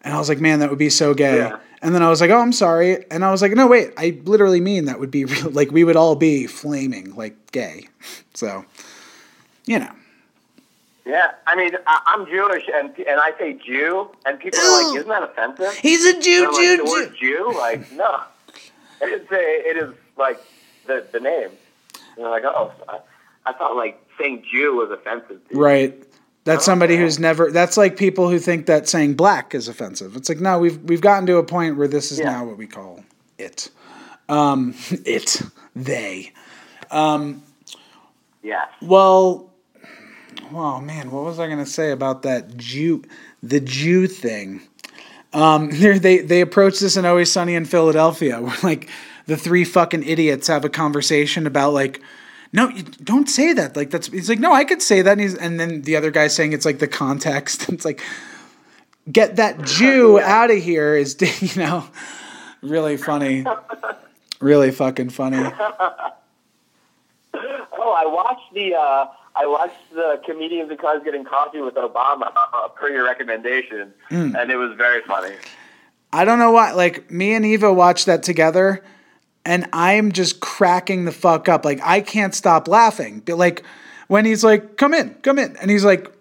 Speaker 1: And I was like, man, that would be so gay.
Speaker 2: Yeah.
Speaker 1: And then I was like, oh, I'm sorry. And I was like, no, wait, I literally mean that would be real. Like, we would all be flaming, like, gay. So, you know.
Speaker 2: Yeah, I mean, I, I'm Jewish, and and I say Jew, and people are like, "Isn't that offensive?"
Speaker 1: He's a Jew,
Speaker 2: And
Speaker 1: Jew,
Speaker 2: like, the word Jew, like, no, it's a, it is like the the name. And they're like, "Oh, I, I thought like saying Jew was offensive."
Speaker 1: Right. That's somebody
Speaker 2: Okay.
Speaker 1: who's never. That's like people who think that saying black is offensive. It's like no, we've we've gotten to a point where this is
Speaker 2: Yeah.
Speaker 1: now what we call it. Um, it they.
Speaker 2: Yeah.
Speaker 1: Well, oh man, what was I gonna say about that Jew, the Jew thing? Um, they they approach this in Always Sunny in Philadelphia. We're like the three fucking idiots have a conversation about like, no, you don't say that. Like that's he's like, no, I could say that, and he's and then the other guy's saying it's like the context. It's like, get that Jew out of here is you know, really funny, really fucking funny.
Speaker 2: Oh, I watched the uh, I watched the comedians in cars getting coffee with Obama uh, per your recommendation,
Speaker 1: Hmm.
Speaker 2: and it was very funny.
Speaker 1: I don't know why. Like me and Eva watched that together, and I'm just cracking the fuck up. Like I can't stop laughing. But like when he's like, "Come in, come in," and he's like,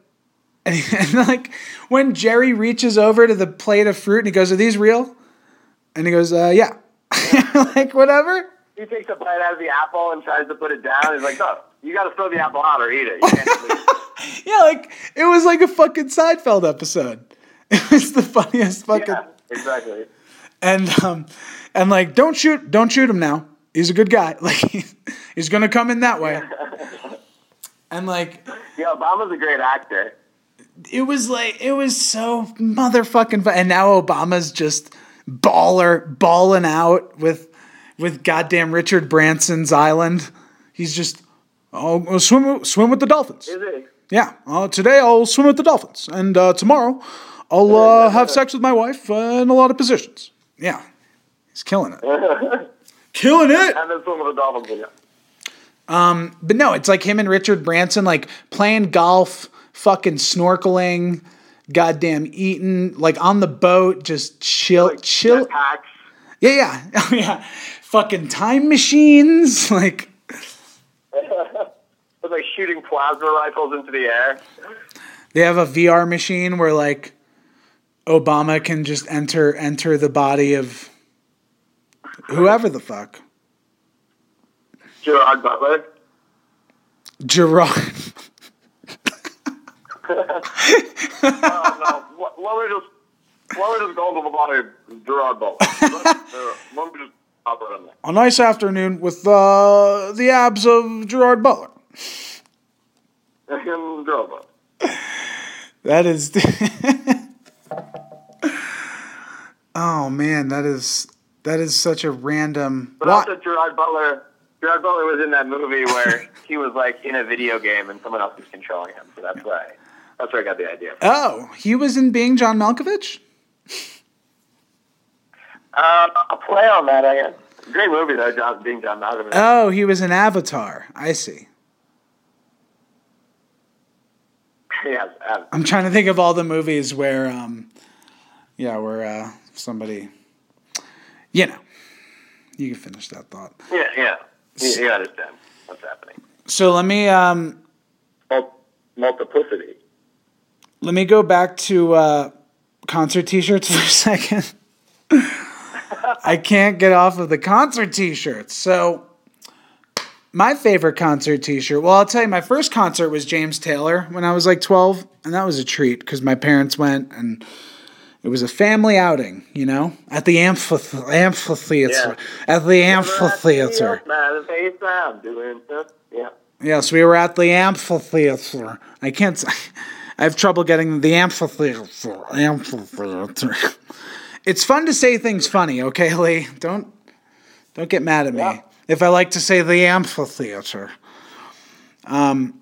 Speaker 1: and, he, and like when Jerry reaches over to the plate of fruit and he goes, "Are these real?" And he goes, uh, "Yeah." like whatever.
Speaker 2: He takes a bite out of the apple and tries to put it down. He's like, "No, you got to throw the apple out or eat it. You can't.
Speaker 1: Yeah, like it was like a fucking Seinfeld episode. It was the funniest fucking.
Speaker 2: yeah, exactly.
Speaker 1: And um and like don't shoot don't shoot him now. He's a good guy. Like he's gonna come in that way. And like
Speaker 2: Yeah, Obama's a great actor.
Speaker 1: it was like it was so motherfucking fun and now obama's just baller balling out with with goddamn richard branson's island. He's just oh swim swim with the dolphins.
Speaker 2: Is it?
Speaker 1: yeah. Uh, today i'll swim with the dolphins. And uh, tomorrow i'll uh, have sex with my wife uh, in a lot of positions yeah he's killing it killing it
Speaker 2: And then swim with the dolphins. again.
Speaker 1: Um, but no, it's like him and Richard Branson like playing golf, fucking snorkeling, goddamn eating, like on the boat, just chill,
Speaker 2: Like
Speaker 1: chill. Yeah, yeah, oh, yeah. Fucking time machines, like
Speaker 2: It's like shooting plasma rifles into the air.
Speaker 1: they have a VR machine where like Obama can just enter enter the body of whoever the fuck.
Speaker 2: Gerard Butler.
Speaker 1: Gerard.
Speaker 2: Oh, no. What, what we just, what we just going to the body of Gerard Butler? Let me just pop it in there.
Speaker 1: A nice afternoon with uh, the abs of Gerard Butler.
Speaker 2: Gerard Butler.
Speaker 1: That is. oh man, that is that is such a random.
Speaker 2: But
Speaker 1: What?
Speaker 2: also Gerard Butler. Gerard Butler was in that movie where he was like in a video game and someone else was controlling him. So that's why. That's where I got the idea. from.
Speaker 1: Oh, he was in Being John Malkovich.
Speaker 2: Um, a play on that, I guess. Great movie though, John being John Malkovich.
Speaker 1: Oh, he was in Avatar. I see.
Speaker 2: yes, uh,
Speaker 1: I'm trying to think of all the movies where, um, yeah, where uh, somebody, you know, you can finish that thought.
Speaker 2: yeah, yeah. You, you understand what's happening.
Speaker 1: So let me um,
Speaker 2: multiplicity.
Speaker 1: let me go back to uh, concert T-shirts for a second. I can't get off of the concert T-shirts. So my favorite concert T-shirt. Well, I'll tell you, my first concert was James Taylor when I was like 12, and that was a treat because my parents went and. It was a family outing, you know, at the amphith- amphitheater.
Speaker 2: Yeah.
Speaker 1: At the amphitheater.
Speaker 2: Man, face I'm doing stuff. Yeah.
Speaker 1: Yes, we were at the amphitheater. I can't. say- I have trouble getting the amphitheater. Amphitheater. It's fun to say things funny, okay, Lee? Don't don't get mad at me
Speaker 2: Yeah.
Speaker 1: if I like to say the amphitheater. Um.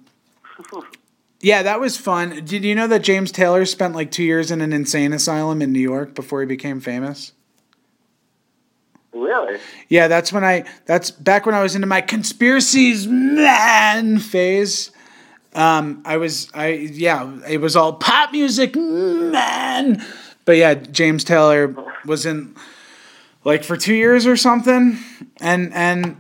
Speaker 1: Yeah, that was fun. Did you know that James Taylor spent like two years in an insane asylum in New York before he became famous?
Speaker 2: Really?
Speaker 1: Yeah, that's when I. That's back when I was into my conspiracies man phase. Um, I was. I yeah. It was all pop music man. But yeah, James Taylor was in like for two years or something, and and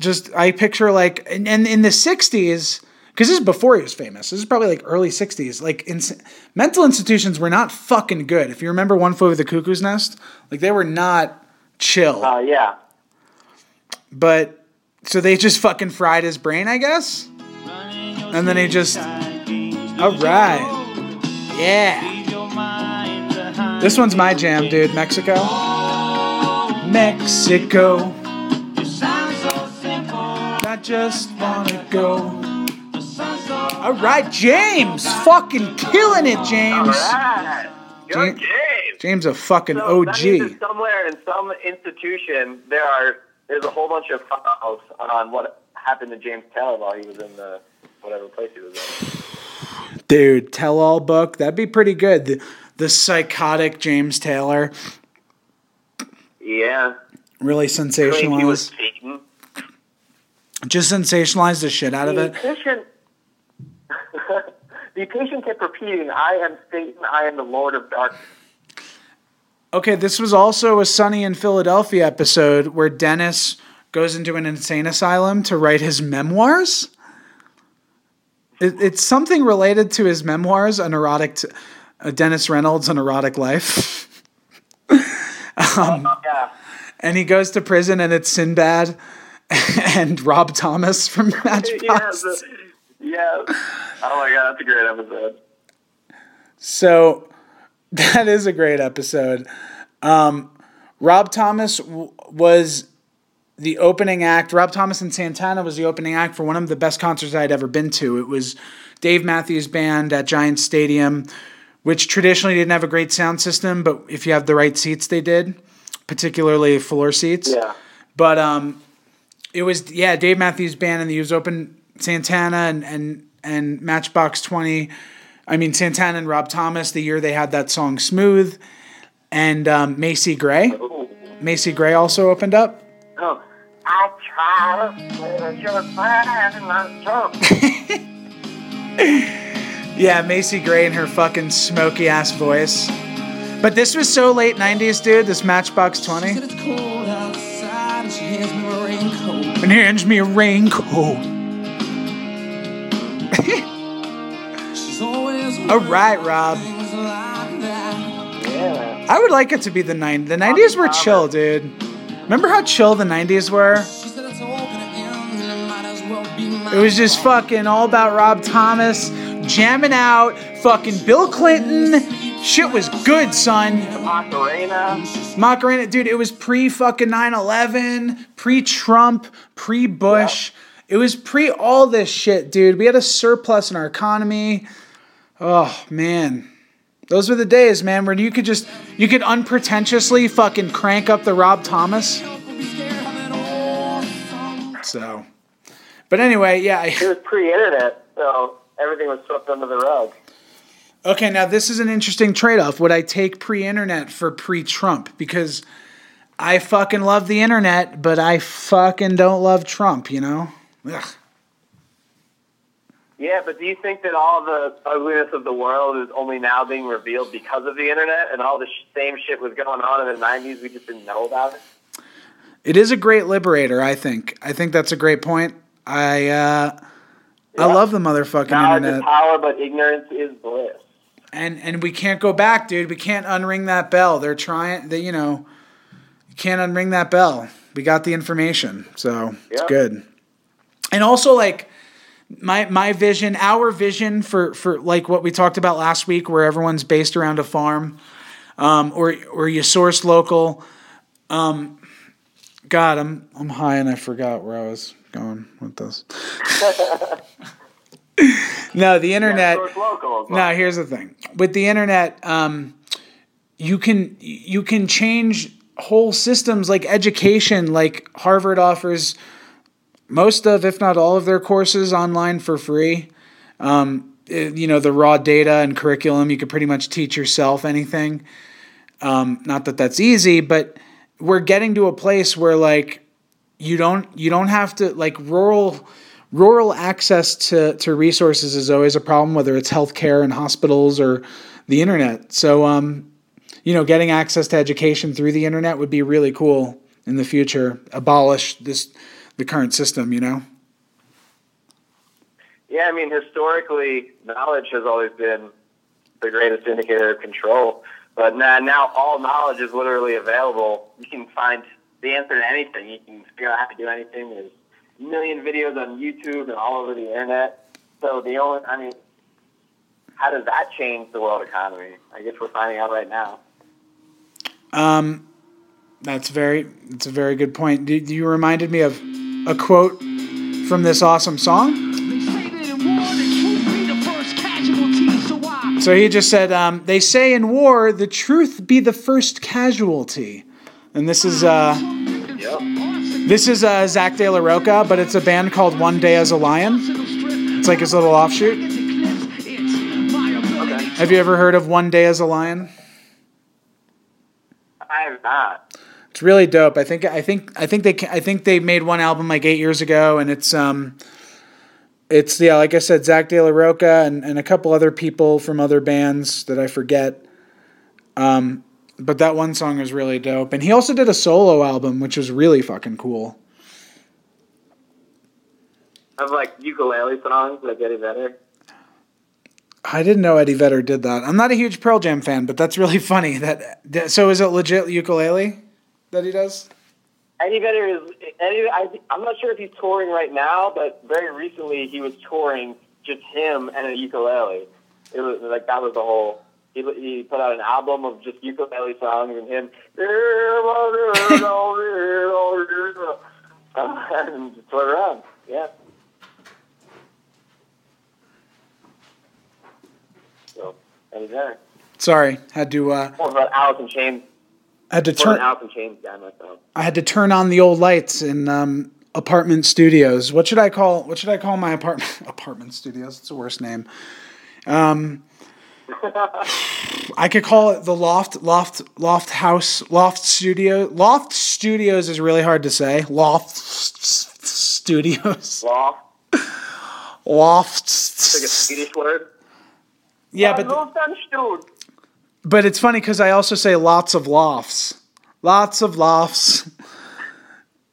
Speaker 1: just I picture like and, and in the '60s. Because this is before he was famous. This is probably like early '60s. Like, ins- mental institutions were not fucking good. If you remember "One Flew Over the Cuckoo's Nest," like they were not chill.
Speaker 2: Uh, yeah.
Speaker 1: But so they just fucking fried his brain, I guess. And then he just, all right, yeah. This one's my jam, dude. Mexico, Mexico. I just wanna go. All right, James, fucking killing it, James.
Speaker 2: Alright. Good
Speaker 1: James- James, a fucking
Speaker 2: So
Speaker 1: OG.
Speaker 2: somewhere in some institution there are there's a whole bunch of files on what happened to James Taylor while he was in the whatever place he was in.
Speaker 1: Dude, tell all book. That'd be pretty good. The, the psychotic James Taylor.
Speaker 2: Yeah.
Speaker 1: Really sensationalized. Just sensationalized the shit out of it.
Speaker 2: The patient kept repeating, I am Satan, I am the Lord of Darkness.
Speaker 1: Okay, this was also a Sunny in Philadelphia episode where Dennis goes into an insane asylum to write his memoirs. It, it's something related to his memoirs, an erotic, t- uh, Dennis Reynolds, an erotic life.
Speaker 2: yeah.
Speaker 1: and he goes to prison, and it's Sinbad and Rob Thomas from Matchbox.
Speaker 2: Yes. Yes. Oh my god, that's a great episode.
Speaker 1: So that is a great episode. Um, Rob Thomas w- was the opening act. Rob Thomas and Santana was the opening act for one of the best concerts I'd ever been to. It was Dave Matthews Band at Giant Stadium, which traditionally didn't have a great sound system, but if you have the right seats, they did, particularly floor seats.
Speaker 2: Yeah.
Speaker 1: But um, it was yeah, Dave Matthews Band, and he was open Santana and and and Matchbox Twenty. I mean Santana and Rob Thomas the year they had that song Smooth, and um, Macy Gray.
Speaker 2: Ooh.
Speaker 1: Macy Gray also opened up.
Speaker 2: Oh. I try to your mind in.
Speaker 1: Yeah, Macy Gray and her fucking smoky ass voice. But this was so late '90s, dude. This Matchbox Twenty.
Speaker 4: Said it's cold outside and she hands me a raincoat.
Speaker 1: And hands me a raincoat. All right, Rob.
Speaker 2: Yeah.
Speaker 1: I would like it to be the '90s. The '90s were chill, dude. Remember how chill the '90s were?
Speaker 4: It
Speaker 1: was just fucking all about Rob Thomas jamming out, fucking Bill Clinton. Shit was good, son.
Speaker 2: Macarena.
Speaker 1: Macarena, dude, it was pre fucking 9 11, pre Trump, pre Bush. It was pre all this shit, dude. We had a surplus in our economy. Oh, man. Those were the days, man, where you could just, you could unpretentiously fucking crank up the Rob Thomas. So, but anyway, yeah.
Speaker 2: It was pre-internet, so everything was swept under the rug.
Speaker 1: Okay, now this is an interesting trade off. Would I take pre internet for pre Trump? Because I fucking love the internet, but I fucking don't love Trump, you know? Ugh.
Speaker 2: Yeah, but do you think that all the ugliness of the world is only now being revealed because of the internet and all the sh- same shit was going on in the 90s? We just didn't know about it?
Speaker 1: It is a great liberator, I think. I think that's a great point. I uh, I love the motherfucking
Speaker 2: Knowledge
Speaker 1: internet.
Speaker 2: is power, but ignorance is bliss.
Speaker 1: and and we can't go back, dude. We can't unring that bell. They're trying. They, you know, you can't unring that bell. We got the information, so it's good. And also, like my my vision, our vision for for like what we talked about last week, where everyone's based around a farm, um, or or you source local. Um, God, I'm I'm high and I forgot where I was going with this. no, the internet.
Speaker 2: Local.
Speaker 1: No, here's the thing. With the internet, um, you can you can change whole systems like education. Like Harvard offers most of, if not all of their courses online for free. Um, it- you know the raw data and curriculum. You could pretty much teach yourself anything. Um, not that that's easy, but we're getting to a place where like you don't you don't have to like rural rural access to, to resources is always a problem, whether it's healthcare and hospitals or the internet. So, um, you know, getting access to education through the internet would be really cool in the future. Abolish this the current system, you know.
Speaker 2: Yeah, I mean, historically, knowledge has always been the greatest indicator of control. But now, now all knowledge is literally available. You can find the answer to anything. You can figure out how to do anything. There's a million videos on YouTube and all over the internet. So the only, I mean, how does that change the world economy? I guess we're finding out right now.
Speaker 1: Um, that's very that's a very good point. You, you reminded me of a quote from this awesome song.
Speaker 4: So
Speaker 1: he just said, um, "They say in war, the truth be the first casualty," and this is uh, this is uh, Zack de la Rocha, but it's a band called One Day as a Lion. It's like his little offshoot.
Speaker 2: Okay.
Speaker 1: Have you ever heard of One Day as a Lion?
Speaker 2: I have not.
Speaker 1: It's really dope. I think I think I think they I think they made one album like eight years ago, and it's um, it's yeah, like I said, Zack de la Rocha and, and a couple other people from other bands that I forget. Um, but that one song is really dope, and he also did a solo album, which was really fucking cool.
Speaker 2: Have like ukulele songs get it better.
Speaker 1: I didn't know Eddie Vedder did that. I'm not a huge Pearl Jam fan, but that's really funny. That- so is it legit ukulele that he does?
Speaker 2: Eddie Vedder is Eddie. I, I'm not sure if he's touring right now, but very recently he was touring just him and a ukulele. It was like that was the whole. He, he put out an album of just ukulele songs and him. and just around. Yeah. So Eddie Vedder.
Speaker 1: Sorry, had to uh,
Speaker 2: of an Alice in Chains.
Speaker 1: Had to turn.
Speaker 2: an Alice in Chains guy myself.
Speaker 1: I had to turn on the old lights in um, apartment studios. What should I call? What should I call my apartment? apartment studios. It's the worst name. Um, I could call it the loft, loft, loft house, loft studio. Loft studios is really hard to say. Loft studios.
Speaker 2: Loft.
Speaker 1: Loft.
Speaker 2: It's like a Swedish word.
Speaker 1: Yeah, but
Speaker 2: Loftenstund.
Speaker 1: But it's funny because I also say lots of lofts. Lots of lofts.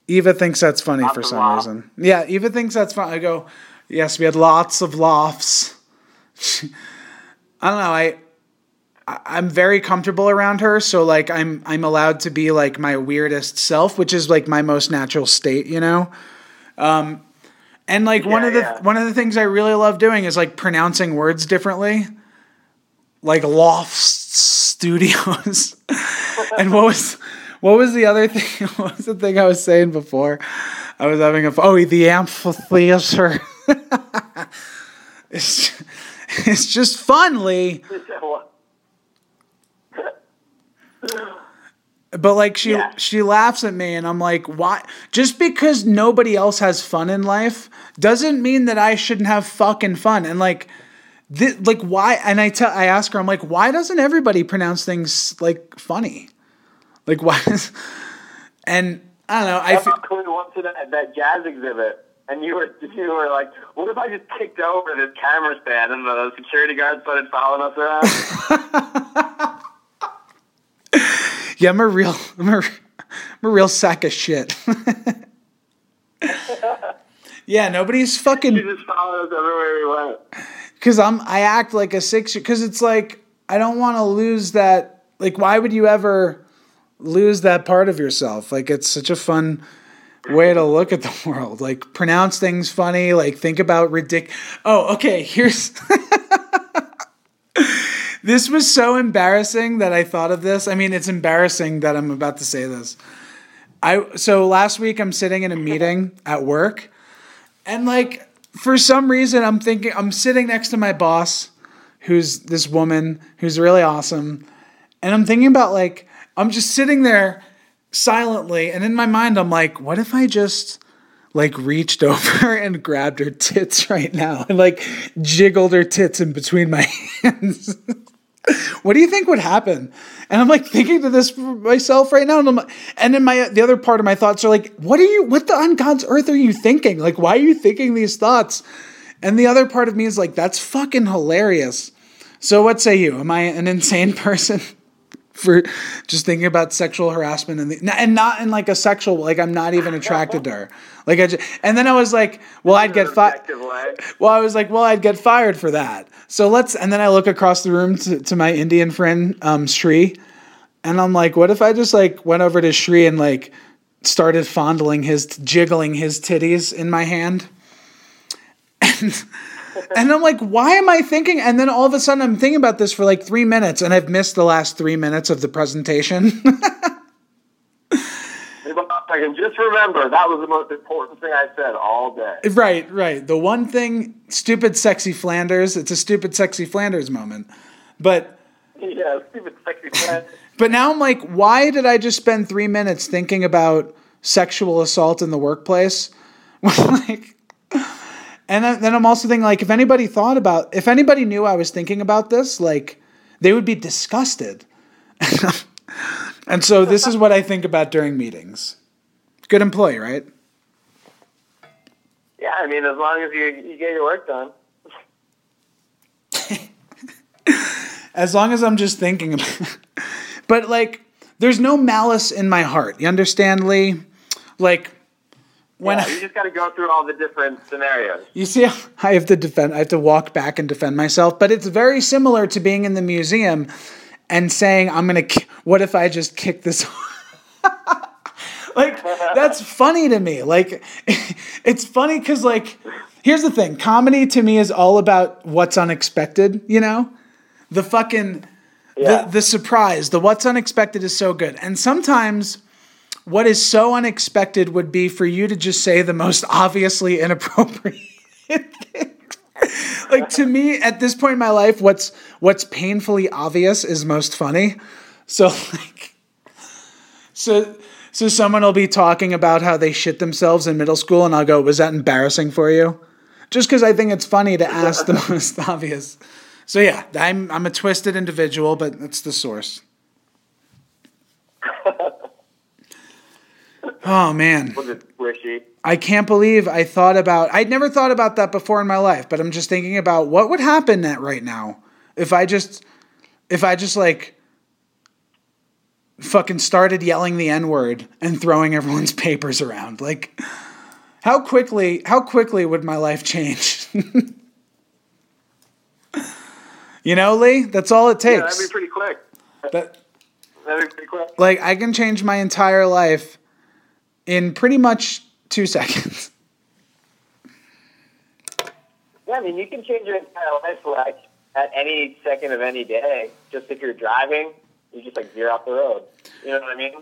Speaker 1: Eva thinks that's funny
Speaker 2: Lots
Speaker 1: for some reason. Yeah, Eva thinks that's funny. I go, yes, we had lots of lofts. I don't know. I, I'm very comfortable around her, so like I'm I'm allowed to be like my weirdest self, which is like my most natural state, you know. Um, and like one of the
Speaker 2: yeah.
Speaker 1: one of the things I really love doing is like pronouncing words differently, like loft studios. and what was what was the other thing? What was the thing I was saying before? I was having a oh the amphitheater. it's it's just fun, Lee. But like she
Speaker 2: Yeah.
Speaker 1: she laughs at me and I'm like, why just because nobody else has fun in life doesn't mean that I shouldn't have fucking fun. And like thi- like why and I tell I ask her, I'm like, why doesn't everybody pronounce things like funny? Like why is, and I don't know, I
Speaker 2: I
Speaker 1: feel,
Speaker 2: we went to that, that jazz exhibit, and you were you were like, "What if I just kicked over this camera stand and the security guard started following us around?"
Speaker 1: Yeah, I'm a real, I'm a, I'm a real sack of shit. yeah, nobody's
Speaker 2: you
Speaker 1: fucking
Speaker 2: just followed us everywhere we went.
Speaker 1: Because I'm I act like a six-year. because it's like I don't want to lose that. Like, why would you ever lose that part of yourself? Like, it's such a fun way to look at the world. Like, pronounce things funny. Like, think about ridic. Oh, okay. Here's. this was so embarrassing that I thought of this. I mean, it's embarrassing that I'm about to say this. I so last week I'm sitting in a meeting at work, and like for some reason I'm thinking I'm sitting next to my boss, who's this woman who's really awesome, and I'm thinking about like I'm just sitting there silently, and in my mind I'm like, what if I just like reached over and grabbed her tits right now and like jiggled her tits in between my hands. What do you think would happen? And I'm like thinking to this myself right now, and I'm like, and then my the other part of my thoughts are like, what are you? What the on God's earth are you thinking? Like, why are you thinking these thoughts? And the other part of me is like, that's fucking hilarious. So what say you? Am I an insane person? For just thinking about sexual harassment and the, and not in like a sexual like I'm not even attracted to her like I just, and then I was like well I'd get fired well, I was like, well, I'd get fired for that. So let's, and then I look across the room to, to my Indian friend, um, Shri, and I'm like, what if I just like went over to Shri and like started fondling his, jiggling his titties in my hand? And, and I'm like, why am I thinking? And then all of a sudden I'm thinking about this for like three minutes and I've missed the last three minutes of the presentation.
Speaker 2: I can just remember that was the most important thing I said all day.
Speaker 1: right, right. The one thing, stupid, sexy Flanders, it's a stupid, sexy Flanders moment. But
Speaker 2: Yeah, stupid sexy friend.
Speaker 1: But now I'm like, why did I just spend three minutes thinking about sexual assault in the workplace? like, and then then I'm also thinking, like, if anybody thought about, if anybody knew I was thinking about this, like, they would be disgusted. and so this is what I think about during meetings. Good employee, right?
Speaker 2: Yeah, I mean, as long as you you get your work done.
Speaker 1: As long as I'm just thinking about it. But like there's no malice in my heart. You understand, Lee? Like when
Speaker 2: Yeah,
Speaker 1: I,
Speaker 2: you just got to go through all the different scenarios.
Speaker 1: You see, I have to defend. I have to walk back and defend myself. But it's very similar to being in the museum and saying, "I'm gonna. What if I just kick this?" like that's funny to me. Like it's funny because like here's the thing: comedy to me is all about what's unexpected. You know, the fucking
Speaker 2: Yeah.
Speaker 1: the the surprise. The what's unexpected is so good, and sometimes what is so unexpected would be for you to just say the most obviously inappropriate thing. like to me at this point in my life what's what's painfully obvious is most funny. So like so so someone will be talking about how they shit themselves in middle school and I'll go was that embarrassing for you? Just cuz I think it's funny to ask the most obvious. So yeah I'm I'm a twisted individual but that's the source Oh man.
Speaker 2: Was it squishy?
Speaker 1: I can't believe I thought about I'd never thought about that before in my life, but I'm just thinking about what would happen at right now if I just if I just like fucking started yelling the N-word and throwing everyone's papers around. Like how quickly how quickly would my life change? you know, Lee? That's all it
Speaker 2: Yeah,
Speaker 1: takes.
Speaker 2: that'd be pretty quick.
Speaker 1: That-
Speaker 2: That'd be pretty quick.
Speaker 1: like I can change my entire life in pretty much 2 seconds.
Speaker 2: Yeah, I mean, you can change your entire life like at any second of any day. Just if you're driving, you just like veer off the road. You know what I mean?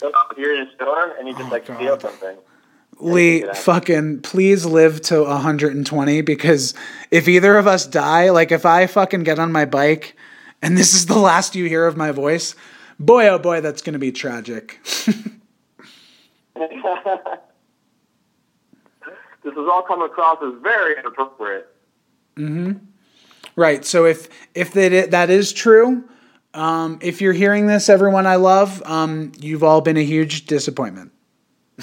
Speaker 2: So if you're in a store and you just
Speaker 1: Oh,
Speaker 2: like
Speaker 1: God.
Speaker 2: steal something.
Speaker 1: Lee, fucking please live to 120 because if either of us die, like if I fucking get on my bike and this is the last you hear of my voice, boy oh boy, that's gonna be tragic.
Speaker 2: This has all come across as very inappropriate. Mhm.
Speaker 1: right. So if if that that is true, um, if you're hearing this, everyone I love, um, you've all been a huge disappointment.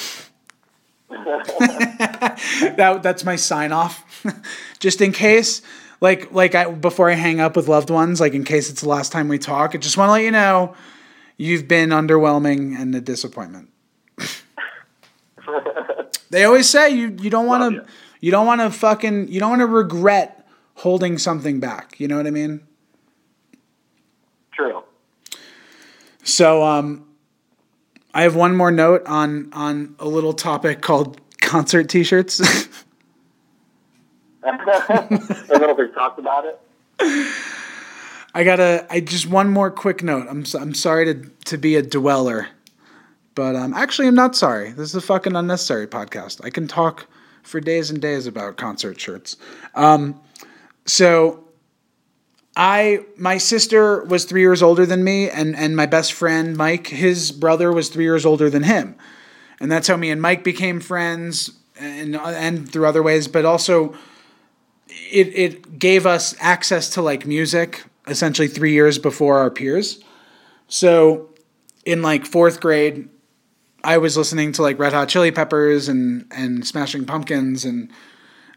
Speaker 1: that that's my sign off, just in case. Like like I before I hang up with loved ones, like in case it's the last time we talk, I just want to let you know you've been underwhelming and a disappointment. They always say you you don't want to
Speaker 2: you.
Speaker 1: don't want to fucking you don't want to regret holding something back. You know what I mean?
Speaker 2: True.
Speaker 1: So um, I have one more note on on a little topic called concert T-shirts.
Speaker 2: I don't know talked about it.
Speaker 1: I gotta. I just one more quick note. I'm so- I'm sorry to to be a dweller, but um, actually I'm not sorry. This is a fucking unnecessary podcast. I can talk for days and days about concert shirts. Um, so I my sister was three years older than me, and and my best friend Mike, his brother was three years older than him, and that's how me and Mike became friends, and and through other ways, but also it it gave us access to like music essentially three years before our peers. So in like fourth grade, I was listening to like Red Hot Chili Peppers and and Smashing Pumpkins and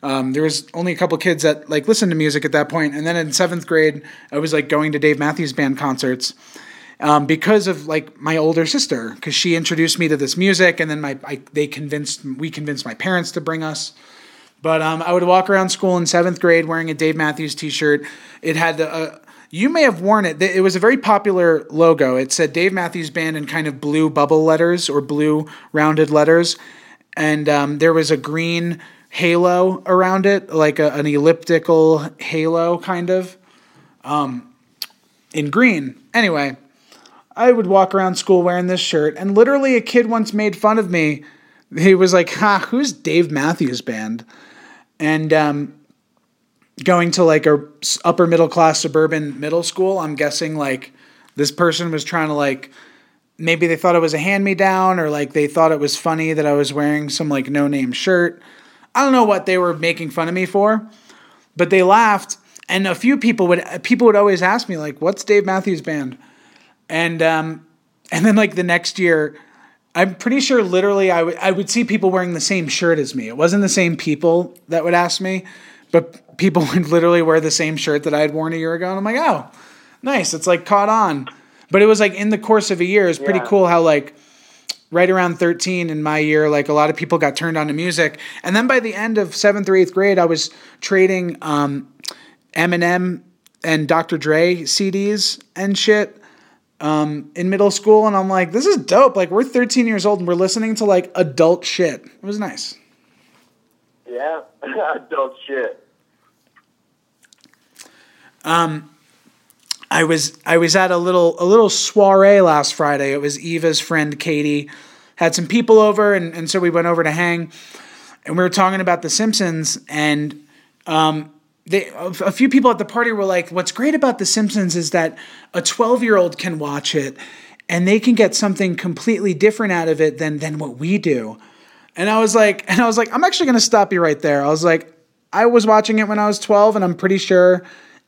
Speaker 1: um, there was only a couple kids that like listened to music at that point. And then in seventh grade, I was like going to Dave Matthews Band concerts um, because of like my older sister because she introduced me to this music, and then my I, they convinced we convinced my parents to bring us. But um, I would walk around school in seventh grade wearing a Dave Matthews T-shirt. It had a. You may have worn it. It was a very popular logo. It said Dave Matthews Band in kind of blue bubble letters or blue rounded letters, and um, there was a green halo around it, like a, an elliptical halo kind of, um, in green. Anyway, I would walk around school wearing this shirt, and literally a kid once made fun of me. He was like, "Ha, who's Dave Matthews Band?" And um, going to like a upper middle class suburban middle school, I'm guessing like this person was trying to like maybe they thought it was a hand me down or like they thought it was funny that I was wearing some like no name shirt. I don't know what they were making fun of me for, but they laughed. And a few people would people would always ask me like, "What's Dave Matthews Band?" And um, and then like the next year, I'm pretty sure literally I would I would see people wearing the same shirt as me. It wasn't the same people that would ask me, but people would literally wear the same shirt that I had worn a year ago, and I'm like, oh, nice. It's like caught on. But it was like in the course of a year. It's pretty
Speaker 2: Yeah.
Speaker 1: cool how like right around 13 in my year, like a lot of people got turned on to music. And then by the end of seventh or eighth grade, I was trading um, Eminem and Dr. Dre CDs and shit um, in middle school. And I'm like, this is dope. Like, we're 13 years old and we're listening to like adult shit. It was nice.
Speaker 2: Yeah, adult shit.
Speaker 1: I was I was at a little a little soiree last Friday. It was Eva's friend Katie had some people over, and, and so we went over to hang, and we were talking about The Simpsons, and um, they a few people at the party were like, "What's great about The Simpsons is that a twelve year old can watch it, and they can get something completely different out of it than than what we do." And I was like, and I was like, I'm actually gonna stop you right there. I was like, I was watching it when I was 12, and I'm pretty sure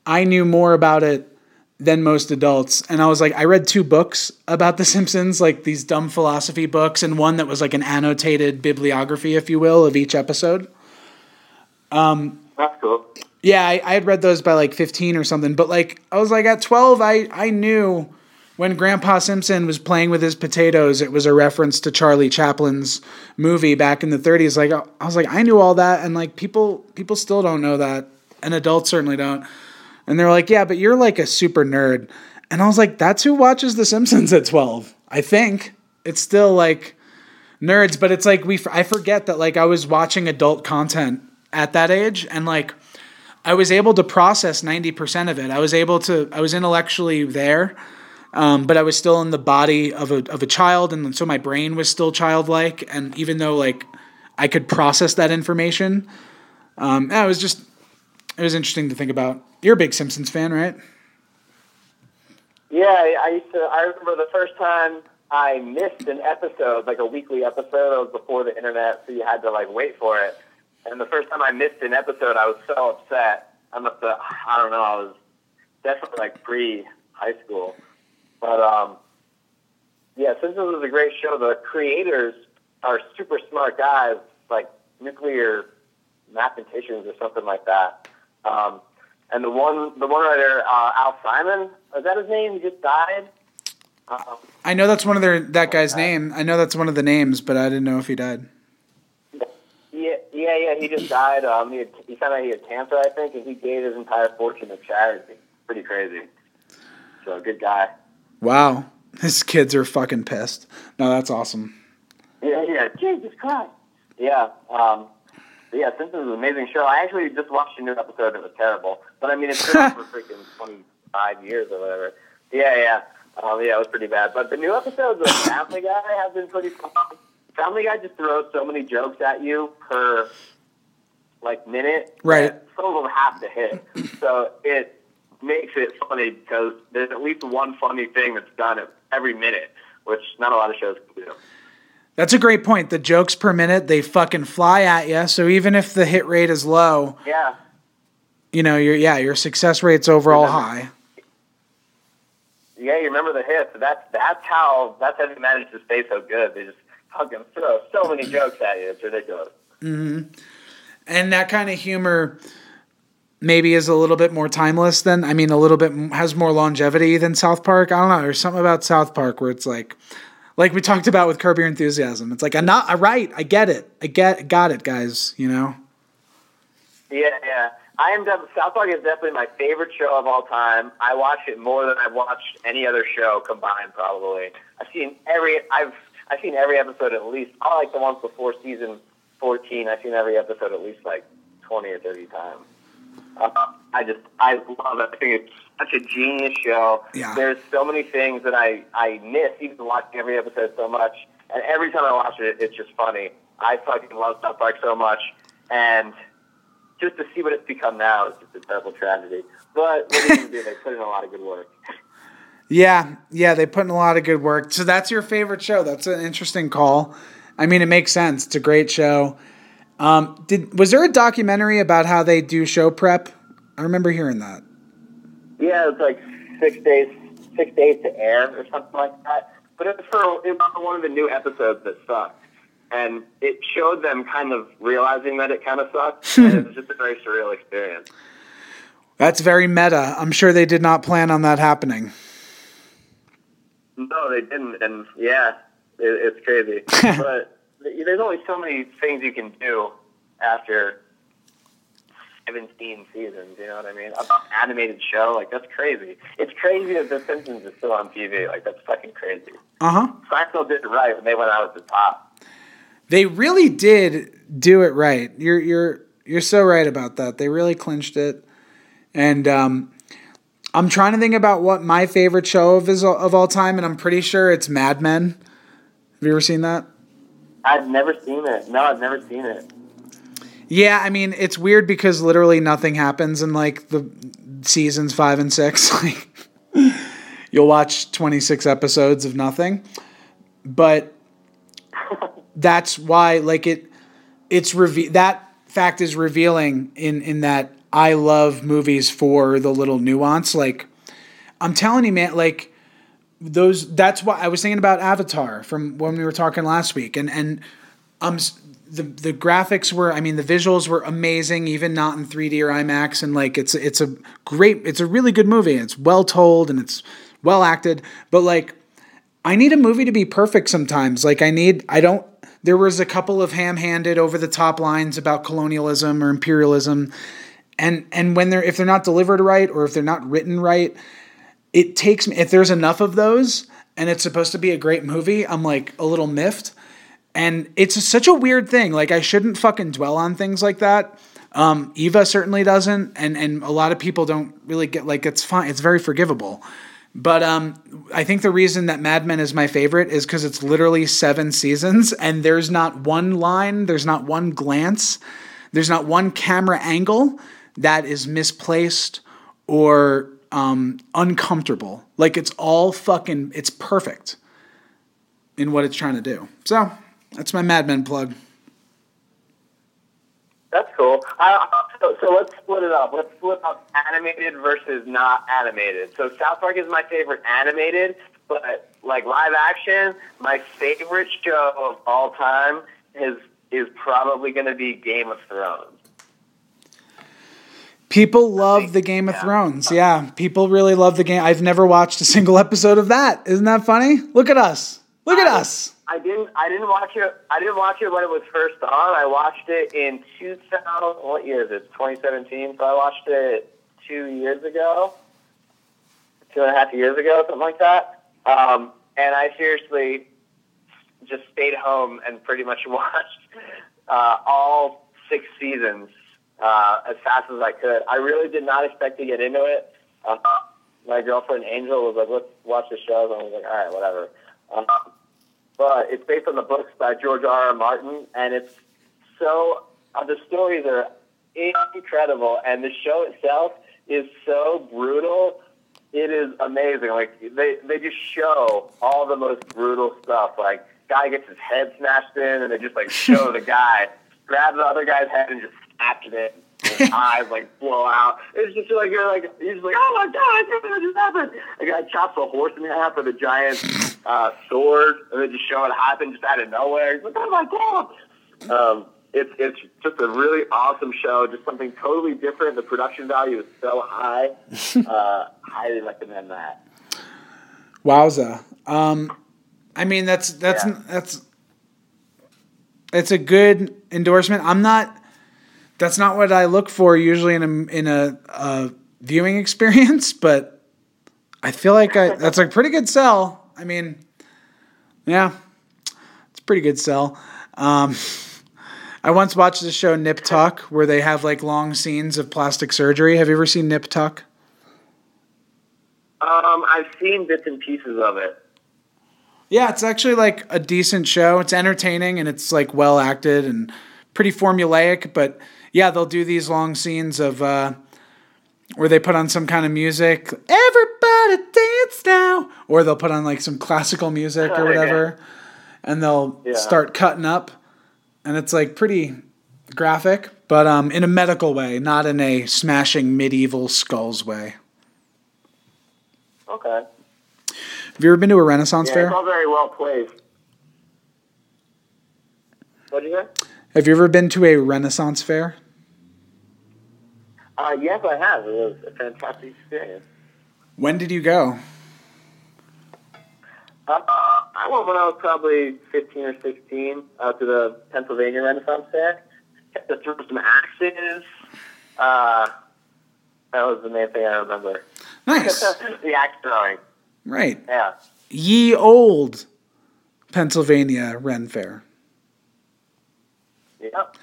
Speaker 1: I knew more about it than most adults. And I was like, I read two books about The Simpsons, like these dumb philosophy books, and one that was like an annotated bibliography, if you will, of each episode.
Speaker 2: Um, That's cool.
Speaker 1: Yeah, I, I had read those by like 15 or something, but like I was like at 12, I, I knew when Grandpa Simpson was playing with his potatoes, it was a reference to Charlie Chaplin's movie back in the 30s. Like I was like, I knew all that, and like people people still don't know that, and adults certainly don't. And they're like, yeah, but you're like a super nerd. And I was like, that's who watches The Simpsons at 12. I think it's still like nerds, but it's like we I forget that like I was watching adult content at that age and like I was able to process 90% of it. I was able to I was intellectually there. Um, but I was still in the body of a of a child and so my brain was still childlike and even though like I could process that information, um, it was just it was interesting to think about. You're a big Simpsons fan, right?
Speaker 2: Yeah, I used to. I remember the first time I missed an episode, like a weekly episode. It was before the internet, so you had to like wait for it. And the first time I missed an episode, I was so upset. I must have. I don't know. I was definitely like pre high school, but um, yeah, Simpsons was a great show. The creators are super smart guys. Like nuclear mathematicians or something like that. Um, and the one the one writer, uh, Al Simon, is that his name? He just died. Um,
Speaker 1: I know that's one of their that guy's name. I know that's one of the names, but I didn't know if he died.
Speaker 2: yeah, yeah, yeah. He just died. Um, he, had, he found out he had cancer, I think, and he gave his entire fortune to charity. Pretty crazy. So good guy.
Speaker 1: Wow, his kids are fucking pissed. No, that's awesome.
Speaker 2: Yeah, yeah. Jesus Christ. Yeah. Um, but yeah, Simpsons is an amazing show. I actually just watched a new episode. It was terrible, but I mean, it's been for freaking twenty five years or whatever. Yeah, yeah. Um, yeah, it was pretty bad. But the new episodes of Family Guy have been pretty fun. Family Guy just throws so many jokes at you per like minute.
Speaker 1: Right.
Speaker 2: Some of them have to hit. So it makes it funny because there's at least one funny thing that's done every minute, which not a lot of shows can do.
Speaker 1: That's a great point. The jokes per minute, they fucking fly at you. So even if the hit rate is low,
Speaker 2: Yeah.
Speaker 1: you know, your yeah, your success rate's overall
Speaker 2: Remember-
Speaker 1: high.
Speaker 2: Yeah, you remember the hits. That's that's how that's how they manage to stay so good. They just fucking throw so many jokes at you. It's ridiculous. Mm-hmm.
Speaker 1: And that kind of humor maybe is a little bit more timeless than I mean a little bit has more longevity than South Park. I don't know. There's something about South Park where it's like like we talked about with Curb Your Enthusiasm. It's like I'm not I right. I get it. I get got it, guys, you know.
Speaker 2: Yeah, yeah. I am def- South Park is definitely my favorite show of all time. I watch it more than I've watched any other show combined. Probably. I've seen every. I've I've seen every episode at least. I like the ones before season fourteen. I've seen every episode at least like twenty or thirty times. Uh, I just I love it. I think it's such a genius show.
Speaker 1: Yeah.
Speaker 2: There's so many things that I I miss even watching every episode so much, and every time I watch it, it's just funny. I fucking love South Park so much, and just to see what it's become now is just a terrible tragedy. But what are you do? They put in a lot of good work.
Speaker 1: Yeah, yeah, they put in a lot of good work. So that's your favorite show. That's an interesting call. I mean, it makes sense. It's a great show. Um, did was there a documentary about how they do show prep? I remember hearing that.
Speaker 2: Yeah, it's like six days, six days to air or something like that. But it was for it was for one of the new episodes that sucked, and it showed them kind of realizing that it kind of sucked. and it was just a very surreal experience.
Speaker 1: That's very meta. I'm sure they did not plan on that happening.
Speaker 2: No, they didn't, and yeah, it, it's crazy. but there's only so many things you can do after 17 seasons. You know what I mean? An animated show, like that's crazy. It's crazy that The Simpsons is still on TV. Like that's fucking crazy.
Speaker 1: Uh huh.
Speaker 2: Seinfeld did it right when they went out at the top.
Speaker 1: They really did do it right. You're you're you're so right about that. They really clinched it. And um, I'm trying to think about what my favorite show of is of all time, and I'm pretty sure it's Mad Men. Have you ever seen that?
Speaker 2: I've never seen it. No, I've never seen it.
Speaker 1: Yeah, I mean it's weird because literally nothing happens in like the seasons five and six. Like you'll watch 26 episodes of nothing, but that's why like it it's reve- that fact is revealing in in that I love movies for the little nuance. Like I'm telling you, man, like those. That's why I was thinking about Avatar from when we were talking last week, and and s- the the graphics were. I mean, the visuals were amazing, even not in 3D or IMAX, and like it's it's a great, it's a really good movie. It's well told and it's well acted, but like. I need a movie to be perfect sometimes. Like I need I don't there was a couple of ham-handed over the top lines about colonialism or imperialism and and when they're if they're not delivered right or if they're not written right, it takes me if there's enough of those and it's supposed to be a great movie, I'm like a little miffed. And it's such a weird thing. Like I shouldn't fucking dwell on things like that. Um, Eva certainly doesn't, and and a lot of people don't really get like it's fine. It's very forgivable. But um, I think the reason that Mad Men is my favorite is because it's literally seven seasons, and there's not one line, there's not one glance, there's not one camera angle that is misplaced or um, uncomfortable. Like it's all fucking, it's perfect in what it's trying to do. So that's my Mad Men plug.
Speaker 2: That's cool. I, so, so let's split it up. Let's split up animated versus not animated. So South Park is my favorite animated, but like live action, my favorite show of all time is is probably going to be Game of Thrones.
Speaker 1: People love the Game of
Speaker 2: yeah.
Speaker 1: Thrones. Yeah, people really love the game. I've never watched a single episode of that. Isn't that funny? Look at us. Look at us.
Speaker 2: I didn't. I didn't watch it. I didn't watch it when it was first on. I watched it in 2000. What year is it? 2017. So I watched it two years ago, two and a half years ago, something like that. Um, and I seriously just stayed home and pretty much watched uh, all six seasons uh, as fast as I could. I really did not expect to get into it. Uh, my girlfriend Angel was like, "Let's watch the show," and I was like, "All right, whatever." Um, but it's based on the books by George R. R. Martin, and it's so uh, the stories are incredible, and the show itself is so brutal. It is amazing. Like they they just show all the most brutal stuff. Like guy gets his head smashed in, and they just like show the guy grab the other guy's head and just snap it. His eyes like blow out. It's just like you're like you're just like oh my god, I can't believe this happened. A guy chops a horse in half with a giant uh, sword, and they just show it happen just out of nowhere. Like oh my god. Um, it's it's just a really awesome show. Just something totally different. The production value is so high. Uh, highly recommend that.
Speaker 1: Wowza. Um, I mean, that's that's
Speaker 2: Yeah.
Speaker 1: that's it's a good endorsement. I'm not. That's not what I look for usually in a in a, a viewing experience, but I feel like I, that's a pretty good sell. I mean, yeah, it's a pretty good sell. Um, I once watched the show Nip Tuck where they have like long scenes of plastic surgery. Have you ever seen Nip Tuck?
Speaker 2: Um, I've seen bits and pieces of it.
Speaker 1: Yeah, it's actually like a decent show. It's entertaining and it's like well acted and pretty formulaic. But yeah, they'll do these long scenes of uh, where they put on some kind of music. Everybody dance now, or they'll put on like some classical music or
Speaker 2: Okay.
Speaker 1: whatever, and they'll
Speaker 2: Yeah.
Speaker 1: start cutting up, and it's like pretty graphic, but um, in a medical way, not in a smashing medieval skulls way.
Speaker 2: Okay.
Speaker 1: Have you ever been to a Renaissance
Speaker 2: Yeah,
Speaker 1: fair?
Speaker 2: it's all very well placed. What did you say?
Speaker 1: Have you ever been to a Renaissance fair?
Speaker 2: Uh, yes, I have. It was a fantastic experience.
Speaker 1: When did you go?
Speaker 2: Uh, I went when I was probably 15 or 16 out to the Pennsylvania Renaissance Fair. Had to throw some axes. Uh, that was the main thing I remember.
Speaker 1: Nice.
Speaker 2: the axe throwing.
Speaker 1: right.
Speaker 2: Yeah.
Speaker 1: Ye old Pennsylvania Ren Fair.
Speaker 2: Yep. I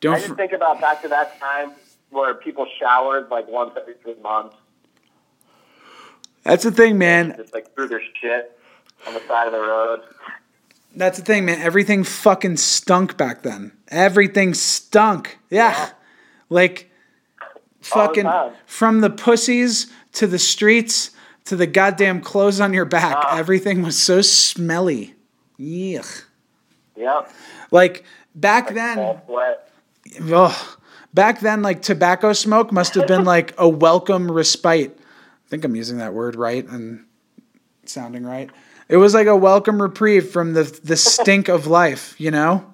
Speaker 1: Don't
Speaker 2: just
Speaker 1: fr-
Speaker 2: think about back to that time where people showered like once every three months,
Speaker 1: That's the thing, man.
Speaker 2: just like threw their shit on the side of the road.
Speaker 1: That's the thing, man. Everything fucking stunk back then. Everything stunk. Yeah. Like
Speaker 2: All the
Speaker 1: fucking from the pussies to the streets to the goddamn clothes on your back.
Speaker 2: Ah.
Speaker 1: Everything was so smelly. Yuck.
Speaker 2: Yep.
Speaker 1: Like back then,
Speaker 2: All sweat.
Speaker 1: Ugh. Back then, like tobacco smoke must have been like a welcome respite. I think I'm using that word right and sounding right. It was like a welcome reprieve from the the stink of life, you know?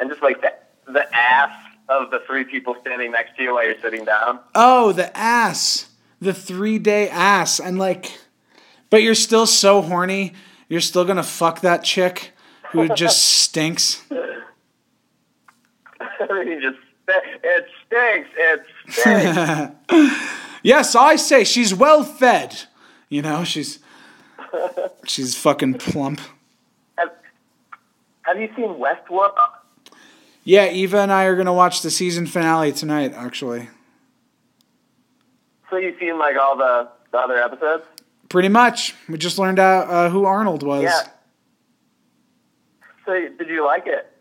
Speaker 2: And just like the, the ass of the three people standing next to you while you're sitting down.
Speaker 1: Oh, the ass. The three day ass. And like, but you're still so horny. You're still gonna fuck that chick who just stinks.
Speaker 2: you just it stinks. It stinks.
Speaker 1: Yes, I say she's well fed. You know, she's she's fucking plump.
Speaker 2: have, have you seen Westworld?
Speaker 1: Yeah, Eva and I are gonna watch the season finale tonight. Actually,
Speaker 2: So you've seen like all the, the other episodes?
Speaker 1: pretty much. We just learned out uh, who Arnold was.
Speaker 2: Yeah. So did you like it?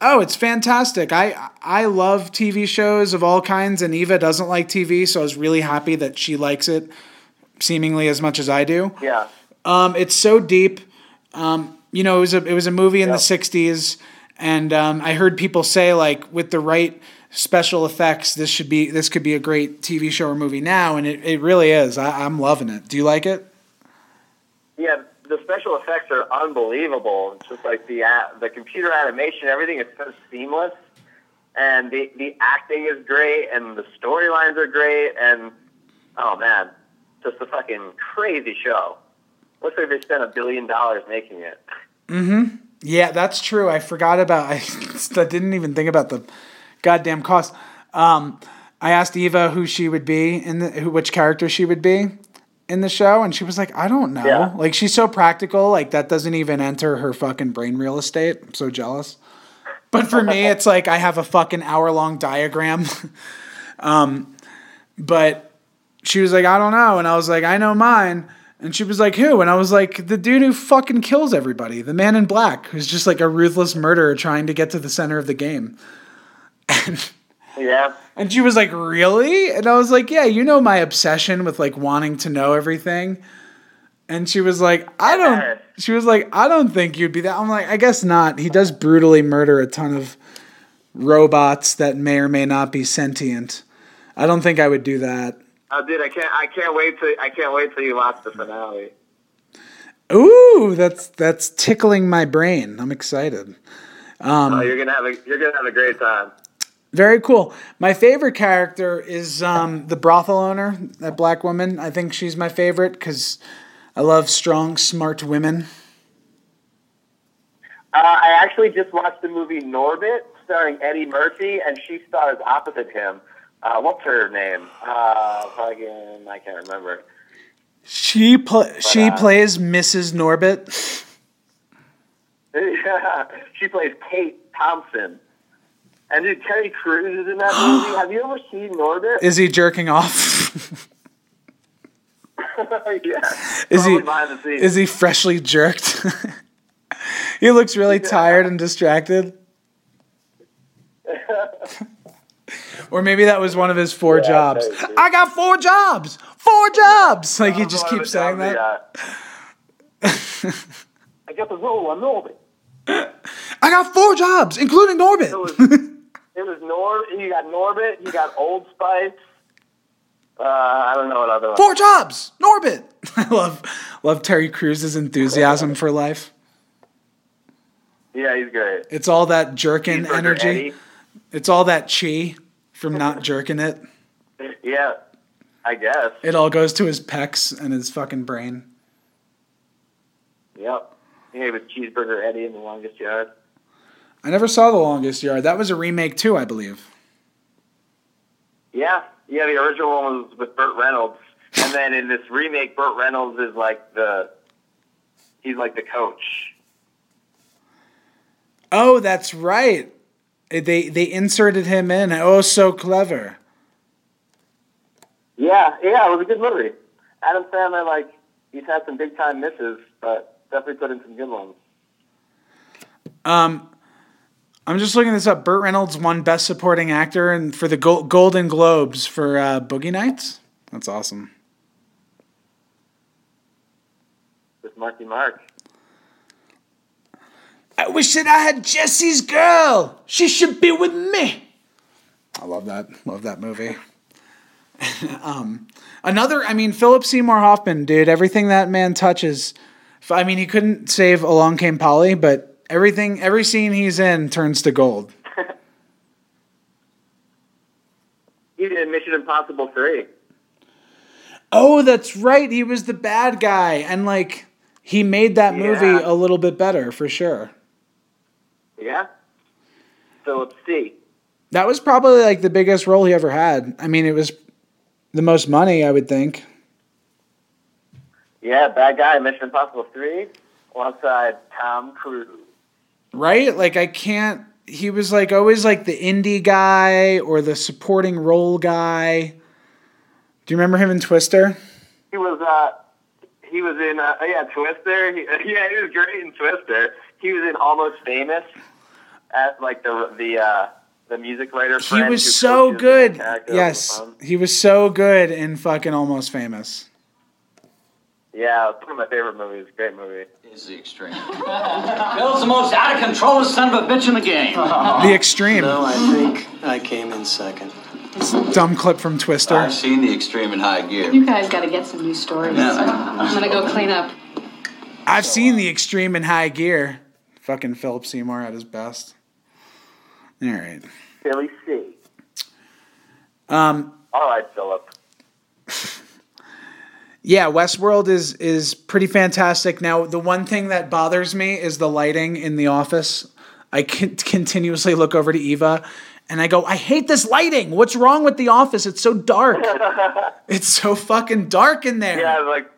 Speaker 1: Oh, it's fantastic. I I love TV shows of all kinds, and Eva doesn't like TV, so I was really happy that she likes it, seemingly as much as I do.
Speaker 2: Yeah.
Speaker 1: Um, it's so deep. Um, you know, it was a it was a movie in the '60s, and um, I heard people say like with the right special effects, this should be this could be a great TV show or movie now, and it, it really is. I, I'm loving it. Do you like it?
Speaker 2: Yeah. The special effects are unbelievable. It's just like the the computer animation, everything is so seamless, and the the acting is great, and the storylines are great, and oh man, just a fucking crazy show. Looks like they spent a billion dollars making it. Mm-hmm.
Speaker 1: Yeah, that's true. I forgot about. I, I didn't even think about the goddamn cost. Um, I asked Eva who she would be who, which character she would be in the show, and she was like, "I don't know."
Speaker 2: Yeah.
Speaker 1: Like she's so practical. Like that doesn't even enter her fucking brain real estate. I'm so jealous. But for me, it's like I have a fucking hour long diagram. um, but she was like, "I don't know," and I was like, "I know mine." And she was like, "Who?" And I was like, "The dude who fucking kills everybody, the man in black, who's just like a ruthless murderer trying to get to the center of the game." And
Speaker 2: Yeah,
Speaker 1: and she was like, "Really?" And I was like, "Yeah, you know my obsession with like wanting to know everything." And she was like, "I don't." She was like, "I don't think you'd be that." I'm like, "I guess not." He does brutally murder a ton of robots that may or may not be sentient. I don't think I would do that.
Speaker 2: oh, dude, I can't I can't wait to I can't wait till you watch the finale.
Speaker 1: Ooh, that's that's tickling my brain. I'm excited.
Speaker 2: Um, oh, you're gonna have a you're gonna have a great time.
Speaker 1: Very cool. My favorite character is um, the brothel owner, that black woman. I think she's my favorite because I love strong, smart women.
Speaker 2: Uh, I actually just watched the movie Norbit, starring Eddie Murphy, and she stars opposite him. Uh, what's her name? Uh, fucking, I can't remember.
Speaker 1: She pl- she
Speaker 2: uh,
Speaker 1: plays Mrs. Norbit.
Speaker 2: Yeah, she plays Kate Thompson. And dude, Terry Crews is in that movie. Have you ever seen Norbit?
Speaker 1: Is he jerking off?
Speaker 2: yeah.
Speaker 1: Is he is he freshly jerked? he looks really tired and distracted. or maybe that was one of his four jobs.
Speaker 2: maybe.
Speaker 1: I got four jobs. Four jobs. Like he just keeps saying that.
Speaker 2: I got the role on Norbit.
Speaker 1: I got four jobs, including Norbit.
Speaker 2: It was Nor. You got Norbit. You got Old Spice. Uh, I don't know what other one.
Speaker 1: four jobs, Norbit. I love love Terry Crews's enthusiasm for life.
Speaker 2: Yeah, he's great.
Speaker 1: It's all that jerking energy.
Speaker 2: Eddie.
Speaker 1: It's all that chi from not jerking it.
Speaker 2: Yeah, I guess.
Speaker 1: It all goes to his pecs and his fucking brain.
Speaker 2: Yep. Yeah, he was Cheeseburger Eddie in The Longest Yard.
Speaker 1: I never saw The Longest Yard. That was a remake too, I believe.
Speaker 2: Yeah, yeah. The original one was with Burt Reynolds, and then in this remake, Burt Reynolds is like the he's like the coach.
Speaker 1: Oh, that's right. They they inserted him in. Oh, so clever.
Speaker 2: Yeah, yeah. It was a good movie. Adam Sandler, like he's had some big time misses, but definitely put in some good ones.
Speaker 1: Um, I'm just looking this up. Burt Reynolds won Best Supporting Actor and for the Gol- Golden Globes for uh, Boogie Nights. That's awesome.
Speaker 2: With Marky Mark.
Speaker 1: I wish that I had Jesse's girl. She should be with me. I love that. Love that movie. um, another. I mean, Philip Seymour Hoffman, dude. Everything that man touches. I mean, he couldn't save Along Came Polly, but everything, every scene he's in turns to gold.
Speaker 2: He did Mission Impossible three.
Speaker 1: Oh, that's right. He was the bad guy, and like he made that movie a little bit better for sure.
Speaker 2: Yeah. Philip C.
Speaker 1: That was probably like the biggest role he ever had. I mean, it was the most money, I would think.
Speaker 2: Yeah, bad guy. Mission Impossible three, alongside Tom Cruise.
Speaker 1: Right? Like I can't. He was like always like the indie guy or the supporting role guy. Do you remember him in Twister?
Speaker 2: He was uh he was in uh, yeah Twister. He, yeah, he was great in Twister. He was in Almost Famous as like the the uh, the music writer.
Speaker 1: He was so good. Yes, he was so good in fucking Almost Famous.
Speaker 2: Yeah, it's one of my favorite movies. Great movie.
Speaker 5: Is the extreme.
Speaker 6: Bill's the most out of control son of a bitch in the game.
Speaker 1: The Extreme,
Speaker 7: No, I think I came in second.
Speaker 1: dumb clip from Twister.
Speaker 5: I've seen the extreme in high gear.
Speaker 8: You guys got to get some new stories. I'm gonna go clean up.
Speaker 1: I've seen the extreme in high gear. Fucking Philip Seymour at his best. All right.
Speaker 2: Philly C.
Speaker 1: Um,
Speaker 2: All right, Philip.
Speaker 1: Yeah, Westworld is is pretty fantastic. Now, the one thing that bothers me is the lighting in the office. I can continuously look over to Eva and I go, I hate this lighting. What's wrong with the office? It's so dark. it's so fucking dark in there.
Speaker 2: Yeah, like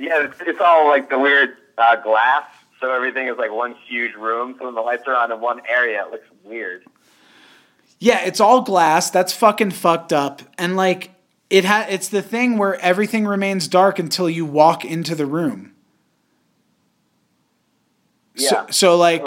Speaker 2: yeah, it's, it's all like the weird uh, glass, so everything is like one huge room. So when the lights are on in one area, it looks weird.
Speaker 1: Yeah, it's all glass. That's fucking fucked up. And like it ha- it's the thing where everything remains dark until you walk into the room. So,
Speaker 2: Yeah.
Speaker 1: so like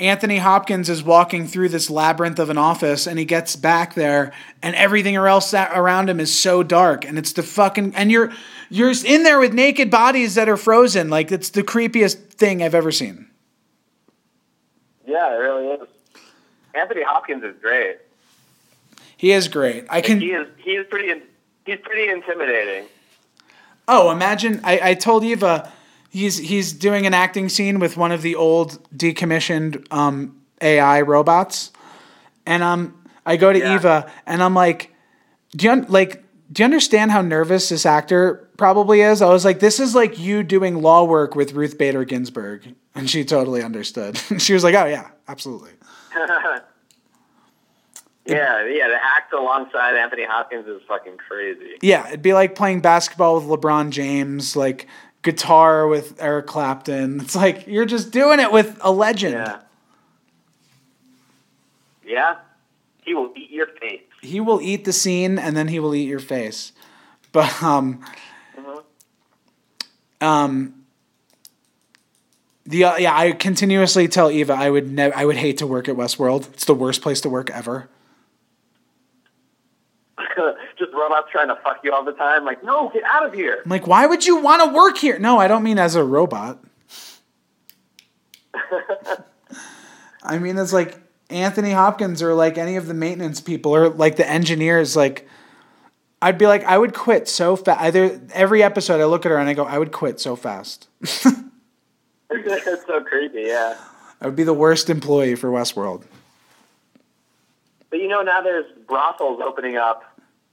Speaker 1: Anthony Hopkins is walking through this labyrinth of an office and he gets back there and everything else that around him is so dark and it's the fucking and you're you're in there with naked bodies that are frozen like it's the creepiest thing I've ever seen.
Speaker 2: Yeah, it really is. Anthony Hopkins is great.
Speaker 1: He is great. I can
Speaker 2: He is he is pretty he's pretty intimidating.
Speaker 1: Oh, imagine I, I told Eva he's he's doing an acting scene with one of the old decommissioned um, AI robots, and um I go to
Speaker 2: Yeah.
Speaker 1: Eva and I'm like, do you un- like do you understand how nervous this actor probably is? I was like, this is like you doing law work with Ruth Bader Ginsburg, and she totally understood. she was like, oh yeah, absolutely.
Speaker 2: Yeah, yeah. To act alongside Anthony Hopkins is fucking crazy.
Speaker 1: Yeah, it'd be like playing basketball with LeBron James, like guitar with Eric Clapton. It's like you're just doing it with a legend.
Speaker 2: Yeah. Yeah. He will eat your face.
Speaker 1: he will eat the scene and then he will eat your face. But um, um, the uh, yeah, I continuously tell Eva I would never, I would hate to work at Westworld. It's the worst place to work ever.
Speaker 2: Just robots trying to fuck you all the time. Like, no, get out of here.
Speaker 1: I'm like, why would you want to work here? No, I don't mean as a robot. I mean as like Anthony Hopkins or like any of the maintenance people or like the engineers. Like, I'd be like, I would quit so fast. Either every episode, I look at her and I go, I would quit so fast.
Speaker 2: it's so creepy, yeah.
Speaker 1: I would be the worst employee for Westworld.
Speaker 2: But you know, now there's brothels opening up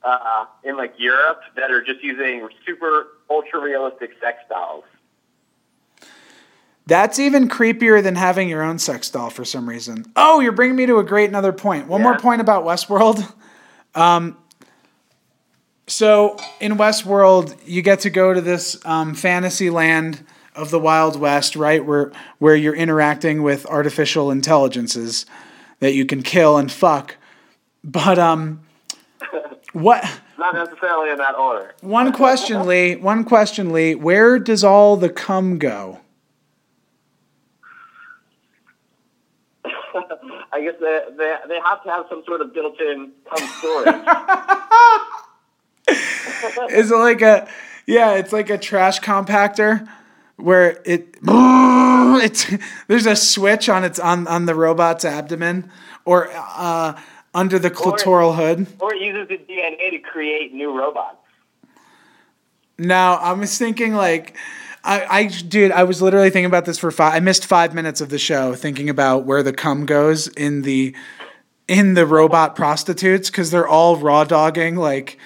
Speaker 2: uh, in like Europe that are just using super ultra realistic sex dolls.
Speaker 1: That's even creepier than having your own sex doll for some reason. Oh, you're bringing me to a great another point. One more point about Westworld. Um, so in Westworld, you get to go to this um, fantasy land of the Wild West, right? Where where you're interacting with artificial intelligences that you can kill and fuck. But um, what?
Speaker 2: Not necessarily in that order.
Speaker 1: One question, Lee. One question, Lee. Where does all the cum go?
Speaker 2: I guess they, they, they have to have some sort of built-in cum storage.
Speaker 1: Is it like a yeah, it's like a trash compactor where it it's there's a switch on its on on the robot's abdomen or uh under the clitoral hood.
Speaker 2: or it uses the DNA to create new robots.
Speaker 1: No, I was thinking like I, I dude, I was literally thinking about this for five I missed five minutes of the show thinking about where the cum goes in the in the robot prostitutes because they're all raw dogging like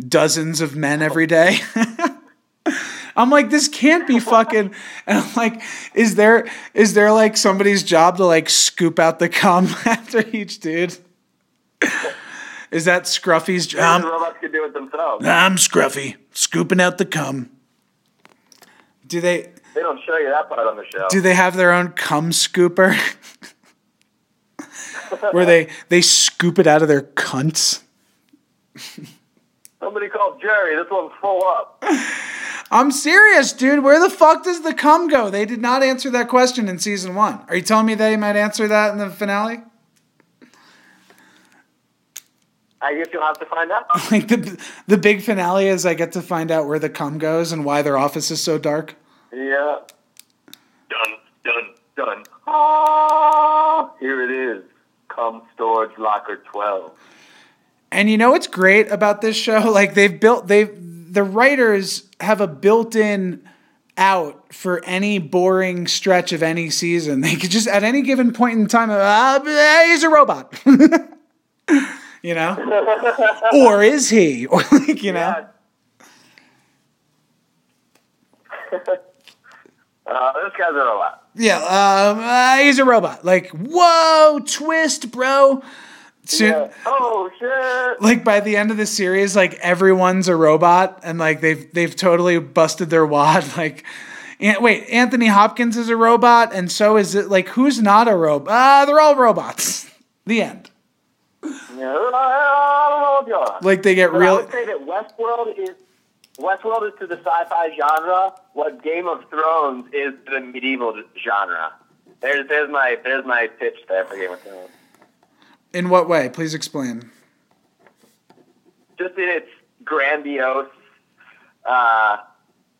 Speaker 1: dozens of men every day. I'm like, this can't be fucking. And I'm like, is there is there like somebody's job to like scoop out the cum after each dude? Is that Scruffy's job?
Speaker 2: robots can do it themselves.
Speaker 1: I'm Scruffy, scooping out the cum. Do they
Speaker 2: They don't show you that part on the show.
Speaker 1: do they have their own cum scooper? Where they they scoop it out of their cunts?
Speaker 2: Somebody called Jerry. This one's full up.
Speaker 1: I'm serious, dude. Where the fuck does the cum go? They did not answer that question in season one. Are you telling me they might answer that in the finale?
Speaker 2: I guess you'll have to find out.
Speaker 1: Like the the big finale is I get to find out where the cum goes and why their office is so dark.
Speaker 2: Yeah. Done, done, done. Ah, here it is. Cum storage locker 12.
Speaker 1: And you know what's great about this show? Like they've built they the writers have a built-in out for any boring stretch of any season. They could just at any given point in time, uh, he's a robot. you know? or is he? Or like, you know?
Speaker 2: Uh, this guy's a robot.
Speaker 1: Yeah, um, uh, he's a robot. Like, whoa, twist, bro. Soon,
Speaker 2: Yeah. Oh shit!
Speaker 1: like by the end of the series, like everyone's a robot, and like they've they've totally busted their wad. Like, An- wait, Anthony Hopkins is a robot, and so is it. Like, who's not a robot? Ah, they're all robots. The end.
Speaker 2: Yeah, I don't know what's going on.
Speaker 1: Like they get
Speaker 2: But I
Speaker 1: real.
Speaker 2: would say that Westworld is Westworld is to the sci-fi genre what Game of Thrones is to the medieval genre. There's there's my there's my pitch there for Game of Thrones.
Speaker 1: In what way? Please explain.
Speaker 2: Just in its grandiose uh,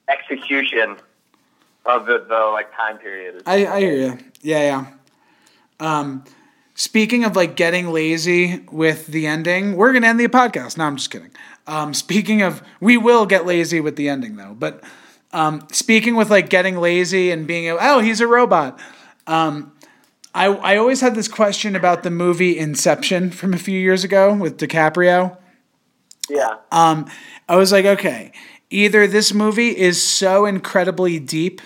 Speaker 2: execution of the, the like time period.
Speaker 1: I, I hear you. Yeah, yeah. Um, speaking of like getting lazy with the ending, we're gonna end the podcast. No, I'm just kidding. Um, speaking of, we will get lazy with the ending though. But um, speaking with like getting lazy and being, oh, he's a robot. Um, I I always had this question about the movie Inception from a few years ago with DiCaprio.
Speaker 2: Yeah.
Speaker 1: Um, I was like, okay, either this movie is so incredibly deep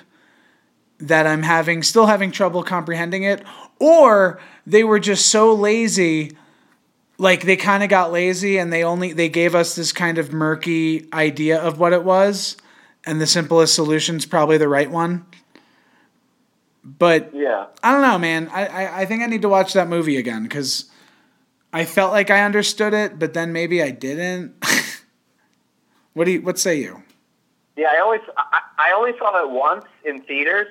Speaker 1: that I'm having still having trouble comprehending it, or they were just so lazy, like they kind of got lazy and they only they gave us this kind of murky idea of what it was, and the simplest solution is probably the right one. But
Speaker 2: Yeah.
Speaker 1: I don't know, man. I, I, I think I need to watch that movie again because I felt like I understood it, but then maybe I didn't. what do you? What say you?
Speaker 2: Yeah, I always I, I only saw it once in theaters,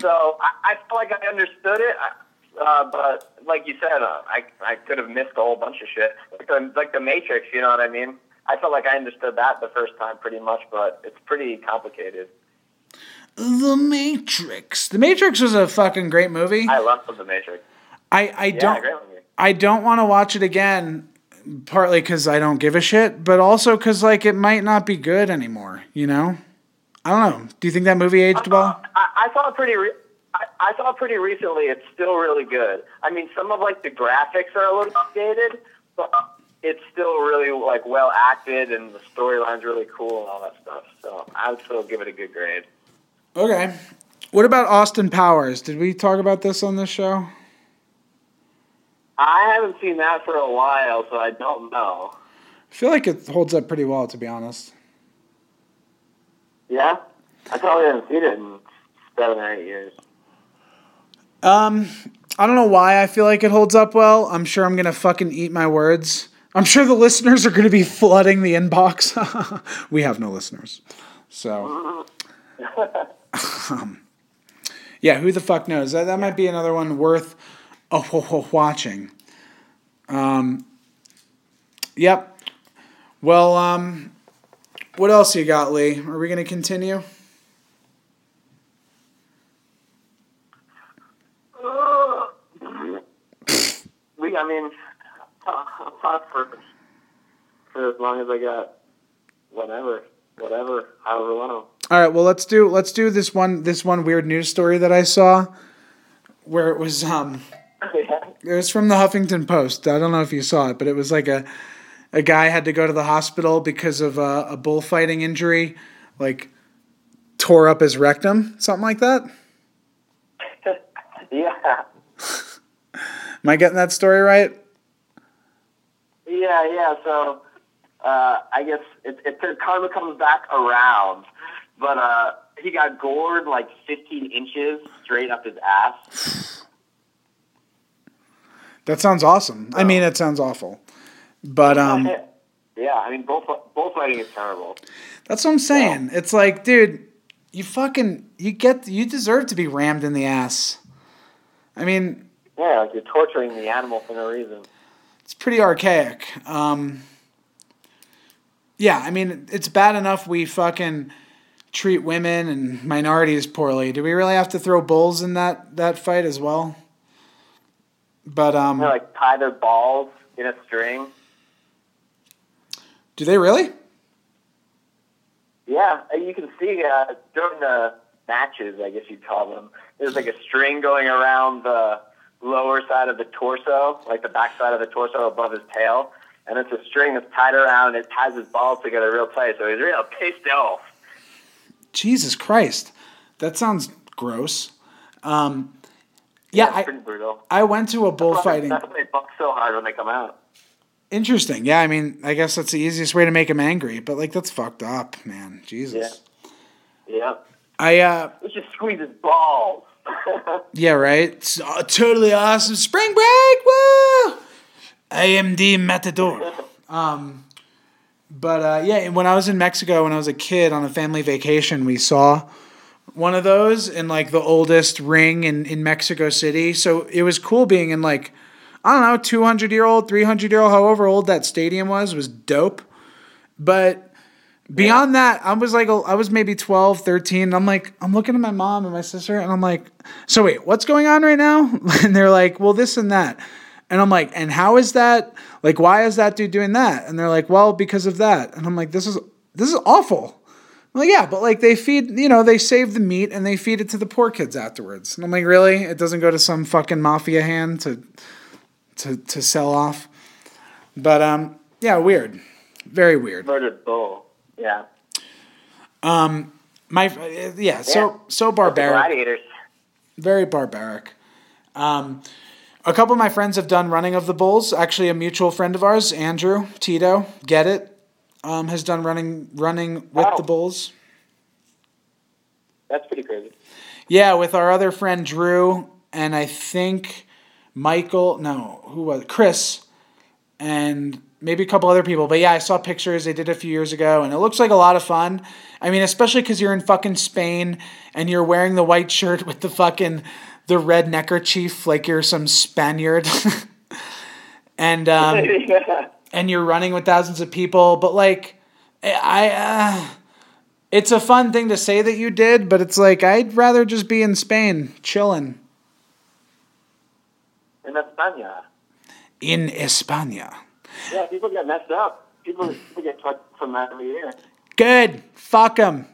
Speaker 2: so I, I felt like I understood it. I- Uh, but like you said, uh, I I could have missed a whole bunch of shit, like the, like the Matrix. You know what I mean? I felt like I understood that the first time pretty much, but it's pretty complicated.
Speaker 1: The Matrix. The Matrix was a fucking great movie.
Speaker 2: I love the Matrix.
Speaker 1: I I
Speaker 2: Yeah,
Speaker 1: don't. I don't want to watch it again. Partly because I don't give a shit, but also because like it might not be good anymore. You know, I don't know. Do you think that movie aged well?
Speaker 2: I, I saw it pretty. Re- I, saw it pretty recently. It's still really good. I mean, some of like the graphics are a little outdated, but it's still really like well acted, and the storyline's really cool and all that stuff. So I would still give it a good grade.
Speaker 1: Okay. What about Austin Powers? Did we talk about this on this show?
Speaker 2: I haven't seen that for a while, so I don't know.
Speaker 1: I feel like it holds up pretty well, to be honest.
Speaker 2: Yeah, I probably haven't seen it in seven or eight years.
Speaker 1: Um, I don't know why I feel like it holds up well. I'm sure I'm gonna fucking eat my words. I'm sure the listeners are gonna be flooding the inbox. we have no listeners, so. um, yeah, who the fuck knows? That that might be another one worth oh, watching. Um. Yep. Well, um, what else you got, Lee? Are we gonna continue?
Speaker 2: We, I mean, I'll for for as long as I got. Whatever, whatever, however long.
Speaker 1: All right, well let's do let's do this one this one weird news story that I saw where it was um
Speaker 2: yeah.
Speaker 1: it was from the Huffington Post. I don't know if you saw it, but it was like a a guy had to go to the hospital because of a, a bullfighting injury, like tore up his rectum, something like that.
Speaker 2: yeah.
Speaker 1: Am I getting that story right?
Speaker 2: Yeah, yeah. So uh, I guess it, it karma comes back around, but uh, he got gored like 15 inches straight up his ass.
Speaker 1: That sounds awesome. I mean, it sounds awful, but um,
Speaker 2: yeah, I mean, both bullfighting is terrible.
Speaker 1: that's what I'm saying. It's like, dude, you fucking you get you deserve to be rammed in the ass. I mean,
Speaker 2: Yeah, like you're torturing the animal for no reason.
Speaker 1: it's pretty archaic. Um, yeah, I mean, it's bad enough we fucking treat women and minorities poorly. Do we really have to throw bulls in that that fight as well? But um,
Speaker 2: know, like tie their balls in a string.
Speaker 1: do they really?
Speaker 2: Yeah, you can see uh, during the matches, I guess you'd call them. There's like a string going around the lower side of the torso, like the back side of the torso above his tail, and it's a string that's tied around. It ties his balls together real tight, so he's real pissed off.
Speaker 1: Jesus Christ, that sounds gross. Um, yeah,
Speaker 2: It's
Speaker 1: I,
Speaker 2: brutal.
Speaker 1: I went to a bullfighting.
Speaker 2: That's why they buck so hard when they come out.
Speaker 1: Interesting. Yeah, I mean, I guess that's the easiest way to make him angry, but like that's fucked up, man. Jesus. Yeah.
Speaker 2: Yep.
Speaker 1: I uh
Speaker 2: Let's just squeeze his balls.
Speaker 1: Yeah, right. It's, uh, totally awesome. Spring break. Woo! I am the matador. Um but uh yeah, when I was in Mexico when I was a kid on a family vacation, we saw one of those in like the oldest ring in in Mexico City. So it was cool being in like I don't know, 200 year old, 300 year old, however old that stadium was, was dope. But beyond that, I was like, I was maybe 12, 13. And I'm like, I'm looking at my mom and my sister, and I'm like, so wait, what's going on right now? And they're like, well, this and that. And I'm like, and how is that? Like, why is that dude doing that? And they're like, well, because of that. And I'm like, this is this is awful. I'm like, yeah, but like they feed, you know, they save the meat and they feed it to the poor kids afterwards. And I'm like, really? It doesn't go to some fucking mafia hand to to to sell off. But um, yeah, weird, very weird.
Speaker 2: Murdered bull. Yeah.
Speaker 1: Um, My uh, yeah, so so barbaric, very barbaric. Um, a couple of my friends have done running of the bulls. Actually, a mutual friend of ours, Andrew Tito, get it, um, has done running running with
Speaker 2: Wow.
Speaker 1: the bulls.
Speaker 2: That's pretty crazy.
Speaker 1: Yeah, with our other friend Drew and I think Michael. No, who was it? Chris and maybe a couple other people. But yeah, I saw pictures they did a few years ago, and it looks like a lot of fun. I mean, especially because you're in fucking Spain and you're wearing the white shirt with the fucking the red neckerchief like you're some Spaniard, and um, and you're running with thousands of people. But like, I. Uh, it's a fun thing to say that you did, but it's like I'd rather just be in Spain, chilling
Speaker 2: In España.
Speaker 1: in España.
Speaker 2: Yeah, people get messed up. People, people get fucked from that every year.
Speaker 1: Good. Fuck them.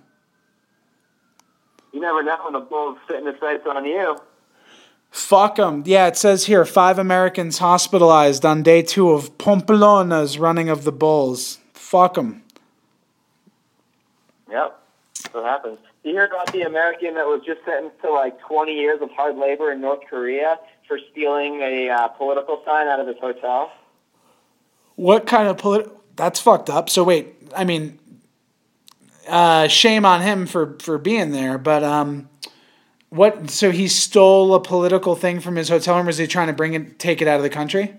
Speaker 2: You never know when the bull's setting his sights on you.
Speaker 1: Fuck them. Yeah, it says here five Americans hospitalized on day two of Pamplona's running of the bulls. Fuck them.
Speaker 2: Yep. That's what happens. You hear about the American that was just sentenced to like 20 years of hard labor in North Korea for stealing a uh, political sign out of his hotel?
Speaker 1: What kind of polit? That's fucked up. So wait, I mean, uh, shame on him for for being there, but um, what? So he stole a political thing from his hotel room. Was he trying to bring it, take it out of the country?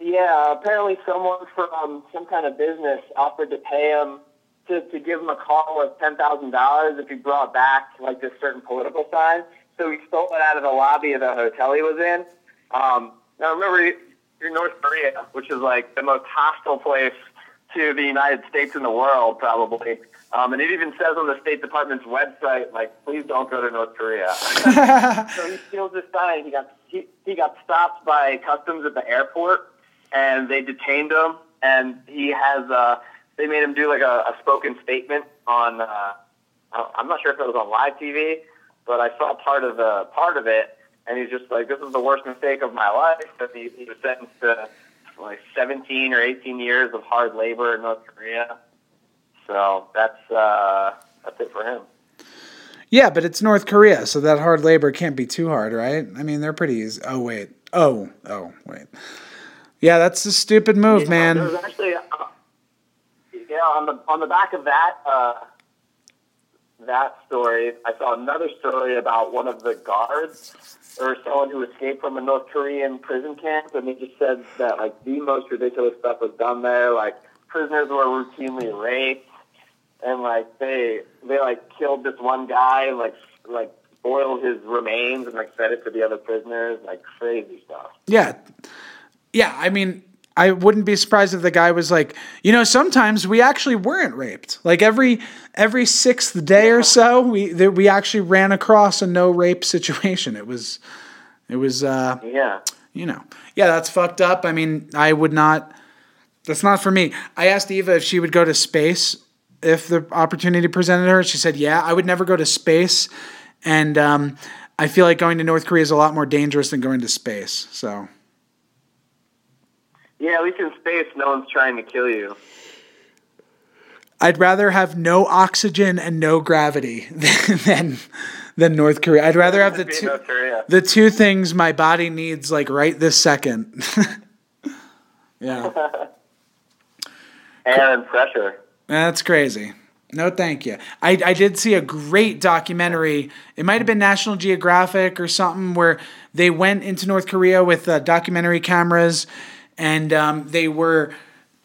Speaker 2: Yeah, apparently someone from some kind of business offered to pay him to, to give him a call of ten thousand dollars if he brought back like this certain political sign. So he stole it out of the lobby of the hotel he was in. Um, now remember, you're North Korea, which is like the most hostile place to the United States in the world, probably. Um, and it even says on the State Department's website, like, please don't go to North Korea. so he steals this sign. He got he, he got stopped by customs at the airport, and they detained him. And he has uh, they made him do like a, a spoken statement on. Uh, I'm not sure if it was on live TV, but I saw part of the part of it, and he's just like, "This is the worst mistake of my life." And he, he was sentenced to like 17 or 18 years of hard labor in North Korea. So that's uh, that's it for him.
Speaker 1: Yeah, but it's North Korea, so that hard labor can't be too hard, right? I mean, they're pretty easy. Oh wait. Oh oh wait. Yeah, that's a stupid move,
Speaker 2: Yeah,
Speaker 1: man.
Speaker 2: Actually, uh, yeah, on the on the back of that uh, that story, I saw another story about one of the guards or someone who escaped from a North Korean prison camp, and they just said that like the most ridiculous stuff was done there. Like prisoners were routinely raped, and like they they like killed this one guy and like like boiled his remains and like fed it to the other prisoners, like crazy stuff.
Speaker 1: Yeah. Yeah, I mean, I wouldn't be surprised if the guy was like, you know, sometimes we actually weren't raped. Like every every sixth day or so, we that we actually ran across a no rape situation. It was it was uh
Speaker 2: Yeah.
Speaker 1: you know. Yeah, that's fucked up. I mean, I would not that's not for me. I asked Eva if she would go to space if the opportunity presented her. She said, "Yeah, I would never go to space, and um, I feel like going to North Korea is a lot more dangerous than going to space." So
Speaker 2: Yeah, at least in space, no one's trying to kill you.
Speaker 1: I'd rather have no oxygen and no gravity than than North Korea. I'd rather have the two the two things my body needs like right this second. yeah.
Speaker 2: And pressure.
Speaker 1: That's crazy. No, thank you. I, I did see a great documentary. It might have been National Geographic or something where they went into North Korea with uh, documentary cameras, and um, they were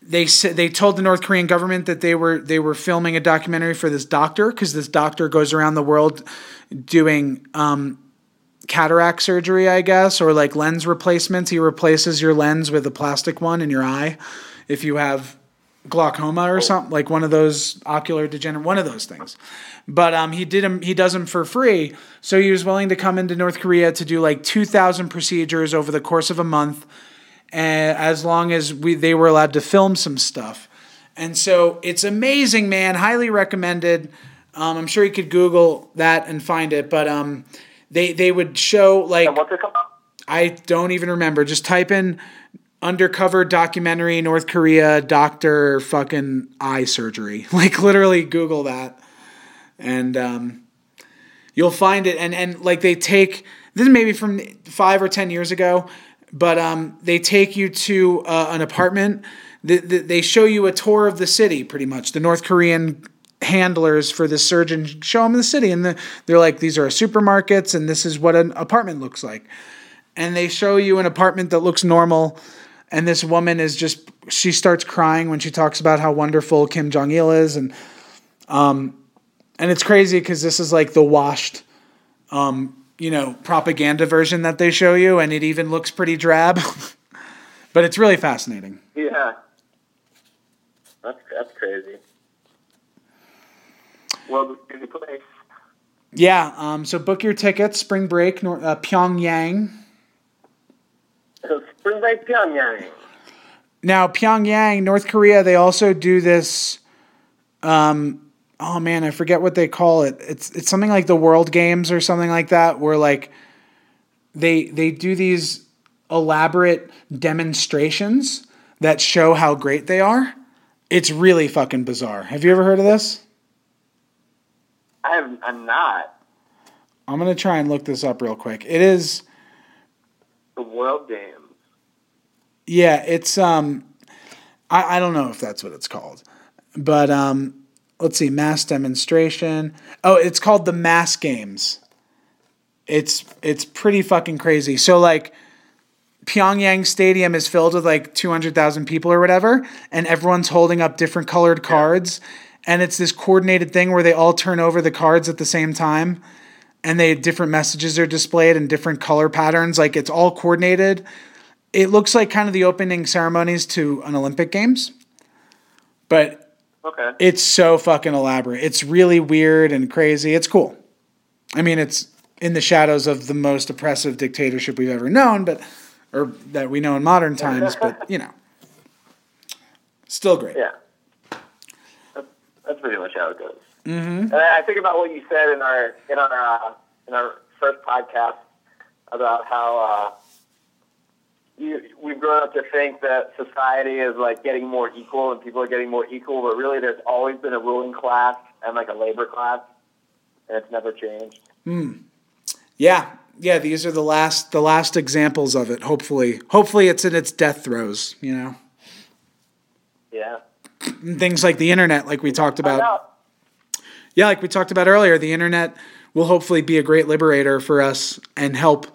Speaker 1: they said they told the North Korean government that they were they were filming a documentary for this doctor because this doctor goes around the world doing um, cataract surgery, I guess, or like lens replacements. He replaces your lens with a plastic one in your eye if you have glaucoma or something like one of those ocular degenerate one of those things. But um, he did him he does them for free. So he was willing to come into north korea to do like 2000 procedures over the course of a month as long as we they were allowed to film some stuff and so it's amazing man highly recommended um, i'm sure you could google that and find it but um, they they would show like
Speaker 2: And what's it called?
Speaker 1: I don't even remember. Just type in undercover documentary North Korea doctor fucking eye surgery. Like literally Google that, and um, you'll find it. And and like they take this is maybe from five or ten years ago, but um, they take you to uh, an apartment. They, they they show you a tour of the city, pretty much. The North Korean handlers for the surgeon show them the city, and the, they're like, these are supermarkets, and this is what an apartment looks like and they show you an apartment that looks normal and this woman is just she starts crying when she talks about how wonderful Kim Jong Il is and um and it's crazy because this is like the washed um you know propaganda version that they show you and it even looks pretty drab but it's really fascinating
Speaker 2: Yeah. That's that's crazy. Well, busy place.
Speaker 1: yeah um so book your tickets spring break Nor- uh, Pyongyang
Speaker 2: So Spring Break Pyongyang.
Speaker 1: Now, Pyongyang, North Korea, they also do this. Um, oh man, I forget what they call it. It's it's something like the World Games or something like that, where like they they do these elaborate demonstrations that show how great they are. It's really fucking bizarre. Have you ever heard of this?
Speaker 2: I have, I'm not.
Speaker 1: I'm gonna try and look this up real quick. It is.
Speaker 2: The World Games.
Speaker 1: Yeah, it's um I, I don't know if that's what it's called. But um let's see, mass demonstration. Oh, it's called the Mass Games. It's it's pretty fucking crazy. So like Pyongyang Stadium is filled with like 200,000 people or whatever, and everyone's holding up different colored cards. And it's this coordinated thing where they all turn over the cards at the same time and they different messages are displayed in different color patterns. Like it's all coordinated. It looks like kind of the opening ceremonies to an Olympic Games, but
Speaker 2: Okay.
Speaker 1: it's so fucking elaborate. It's really weird and crazy. It's cool. I mean, it's in the shadows of the most oppressive dictatorship we've ever known, but or that we know in modern times. But you know, still great.
Speaker 2: Yeah. That's, that's pretty much how it goes. Mm-hmm. And I think about what you said in our in our uh, in our first podcast about how uh, you, we've grown up to think that society is like getting more equal and people are getting more equal, but really there's always been a ruling class and like a labor class, and it's never changed. Hmm.
Speaker 1: Yeah, yeah. These are the last the last examples of it. Hopefully, hopefully it's in its death throes. You know,
Speaker 2: Yeah.
Speaker 1: and things like the internet, like we talked about. Yeah, like we talked about earlier, the internet will hopefully be a great liberator for us and help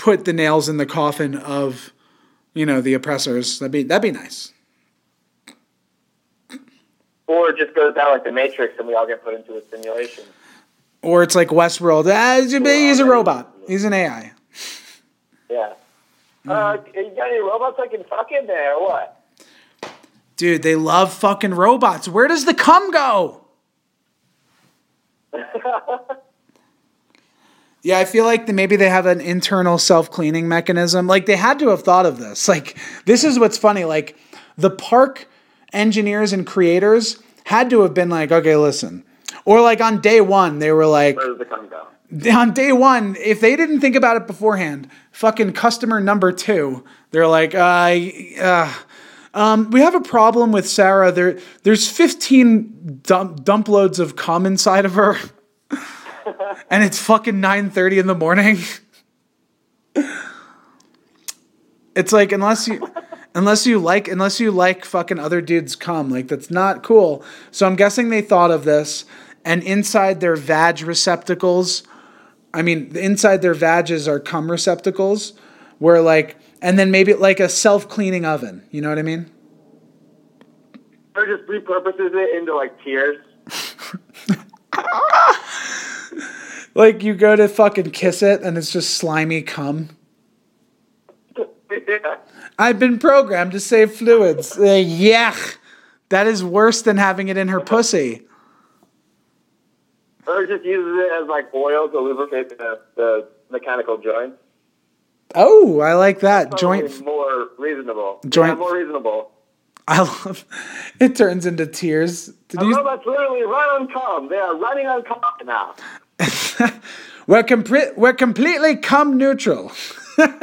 Speaker 1: put the nails in the coffin of, you know, the oppressors. That'd be that'd be nice.
Speaker 2: Or it just goes down like the Matrix and we all get put into a simulation.
Speaker 1: Or it's like Westworld. Ah, he's a- he's a robot. He's an AI.
Speaker 2: Yeah. Uh, you got any robots I can fuck in there or what?
Speaker 1: Dude, they love fucking robots. Where does the cum go? Yeah, I feel like the, maybe they have an internal self cleaning mechanism. Like they had to have thought of this. Like this is what's funny. Like the park engineers and creators had to have been like, okay, listen. Or like on day one, they were like,
Speaker 2: Where does the
Speaker 1: on day one, if they didn't think about it beforehand, fucking customer number two, they're like, uh, uh um, we have a problem with Sarah. There, there's 15 dump, dump loads of cum inside of her, and it's fucking 9:30 in the morning. It's like unless you unless you like unless you like fucking other dudes come, like that's not cool. So I'm guessing they thought of this and inside their vag receptacles, I mean, inside their vages are cum receptacles where like and then maybe like a self-cleaning oven, you know what I mean?
Speaker 2: Or just repurposes it into like tears.
Speaker 1: Like you go to fucking kiss it and it's just slimy cum.
Speaker 2: yeah.
Speaker 1: I've been programmed to save fluids. Uh, yuck. That is worse than having it in her pussy.
Speaker 2: Or just uses it as like oil to lubricate the, the mechanical joints.
Speaker 1: Oh, I like that. Joint
Speaker 2: more reasonable.
Speaker 1: Joint-
Speaker 2: Yeah, more reasonable.
Speaker 1: I love it turns into tears. Did
Speaker 2: The
Speaker 1: you
Speaker 2: robots literally run on cum. They are running on cum now.
Speaker 1: We're complete we're completely cum neutral.
Speaker 2: That's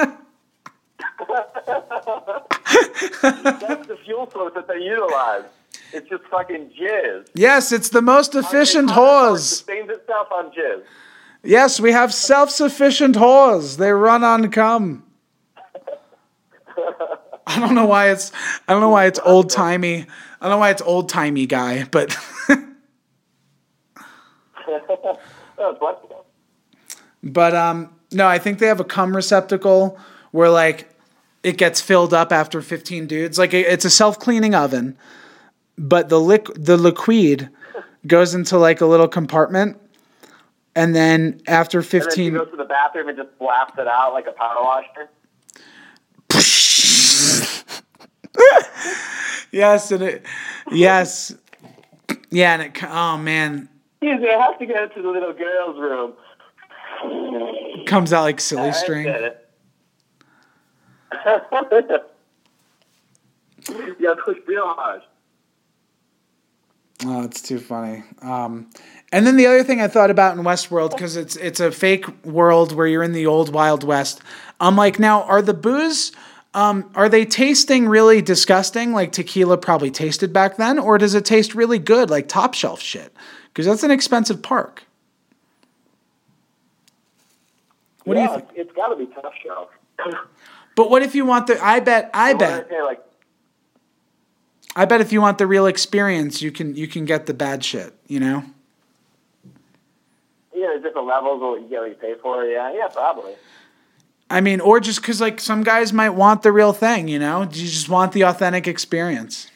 Speaker 2: the fuel source that they utilize. It's just fucking jizz.
Speaker 1: Yes, it's the most efficient
Speaker 2: It
Speaker 1: whores.
Speaker 2: sustains itself on jizz.
Speaker 1: Yes, we have self-sufficient whores. They run on cum. I don't know why it's I don't know why it's old timey. I don't know why it's old timey guy, but but um no, I think they have a cum receptacle where like it gets filled up after 15 dudes. Like it's a self-cleaning oven, but the liq the liquid goes into like a little compartment and then after
Speaker 2: And then she
Speaker 1: 15
Speaker 2: goes to the bathroom and just blasts it out like a power washer.
Speaker 1: Yes, and it yes. Yeah, and it oh man,
Speaker 2: Excuse me, I have to get into the little girl's room.
Speaker 1: comes out like silly string.
Speaker 2: get it. yeah, push real hard.
Speaker 1: Oh, it's too funny. Um, and then the other thing I thought about in Westworld because it's it's a fake world where you're in the old Wild West. I'm like, now are the booze? Um, are they tasting really disgusting, like tequila probably tasted back then, or does it taste really good, like top shelf shit? Because that's an expensive park. What do you
Speaker 2: yeah,
Speaker 1: think?
Speaker 2: It's got to be top shelf.
Speaker 1: But what if you want the? I bet. I bet.
Speaker 2: say, like
Speaker 1: I bet if you want the real experience, you can you can get the bad shit. You know.
Speaker 2: yeah, there's different levels of what you get what you pay for. Yeah, yeah, probably.
Speaker 1: I mean, or just because like some guys might want the real thing, you know? You just want the authentic experience.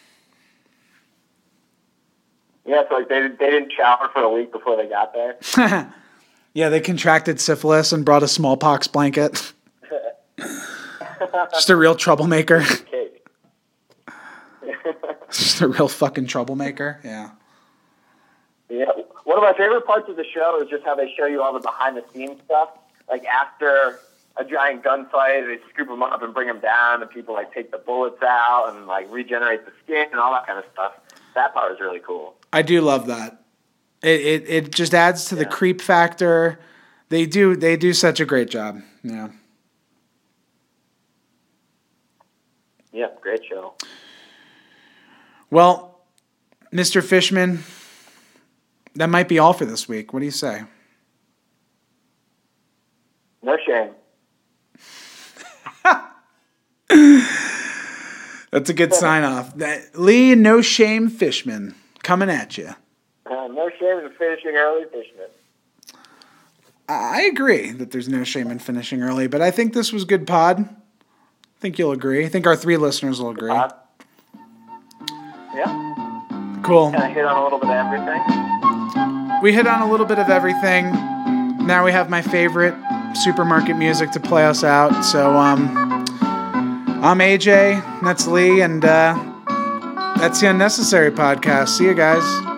Speaker 2: Yeah, so like they they didn't shower for a week before they got there.
Speaker 1: Yeah, they contracted syphilis and brought a smallpox blanket. just a real troublemaker. Just a real fucking troublemaker. Yeah.
Speaker 2: Yeah. One of my favorite parts of the show is just how they show you all the behind the scenes stuff. Like after a giant gunfight, they scoop them up and bring them down, and people like take the bullets out and like regenerate the skin and all that kind of stuff. That part is really cool.
Speaker 1: I do love that. It it, it just adds to the creep factor. They do they do such a great job. Yeah.
Speaker 2: Yeah, great show.
Speaker 1: Well, Mr. Fishman, that might be all for this week. What do you say?
Speaker 2: No shame.
Speaker 1: That's a good sign off. That Lee No Shame Fishman coming at you.
Speaker 2: Uh, no shame in finishing early, Fishman.
Speaker 1: I agree that there's no shame in finishing early, but I think this was good pod. I think you'll agree. I think our three listeners will agree.
Speaker 2: Uh, yeah,
Speaker 1: Cool.
Speaker 2: kind of hit on a little bit of everything.
Speaker 1: We hit on a little bit of everything. Now we have my favorite supermarket music to play us out. So um, I'm AJ, that's Lee, and uh, that's the Unnecessary Podcast. See you guys.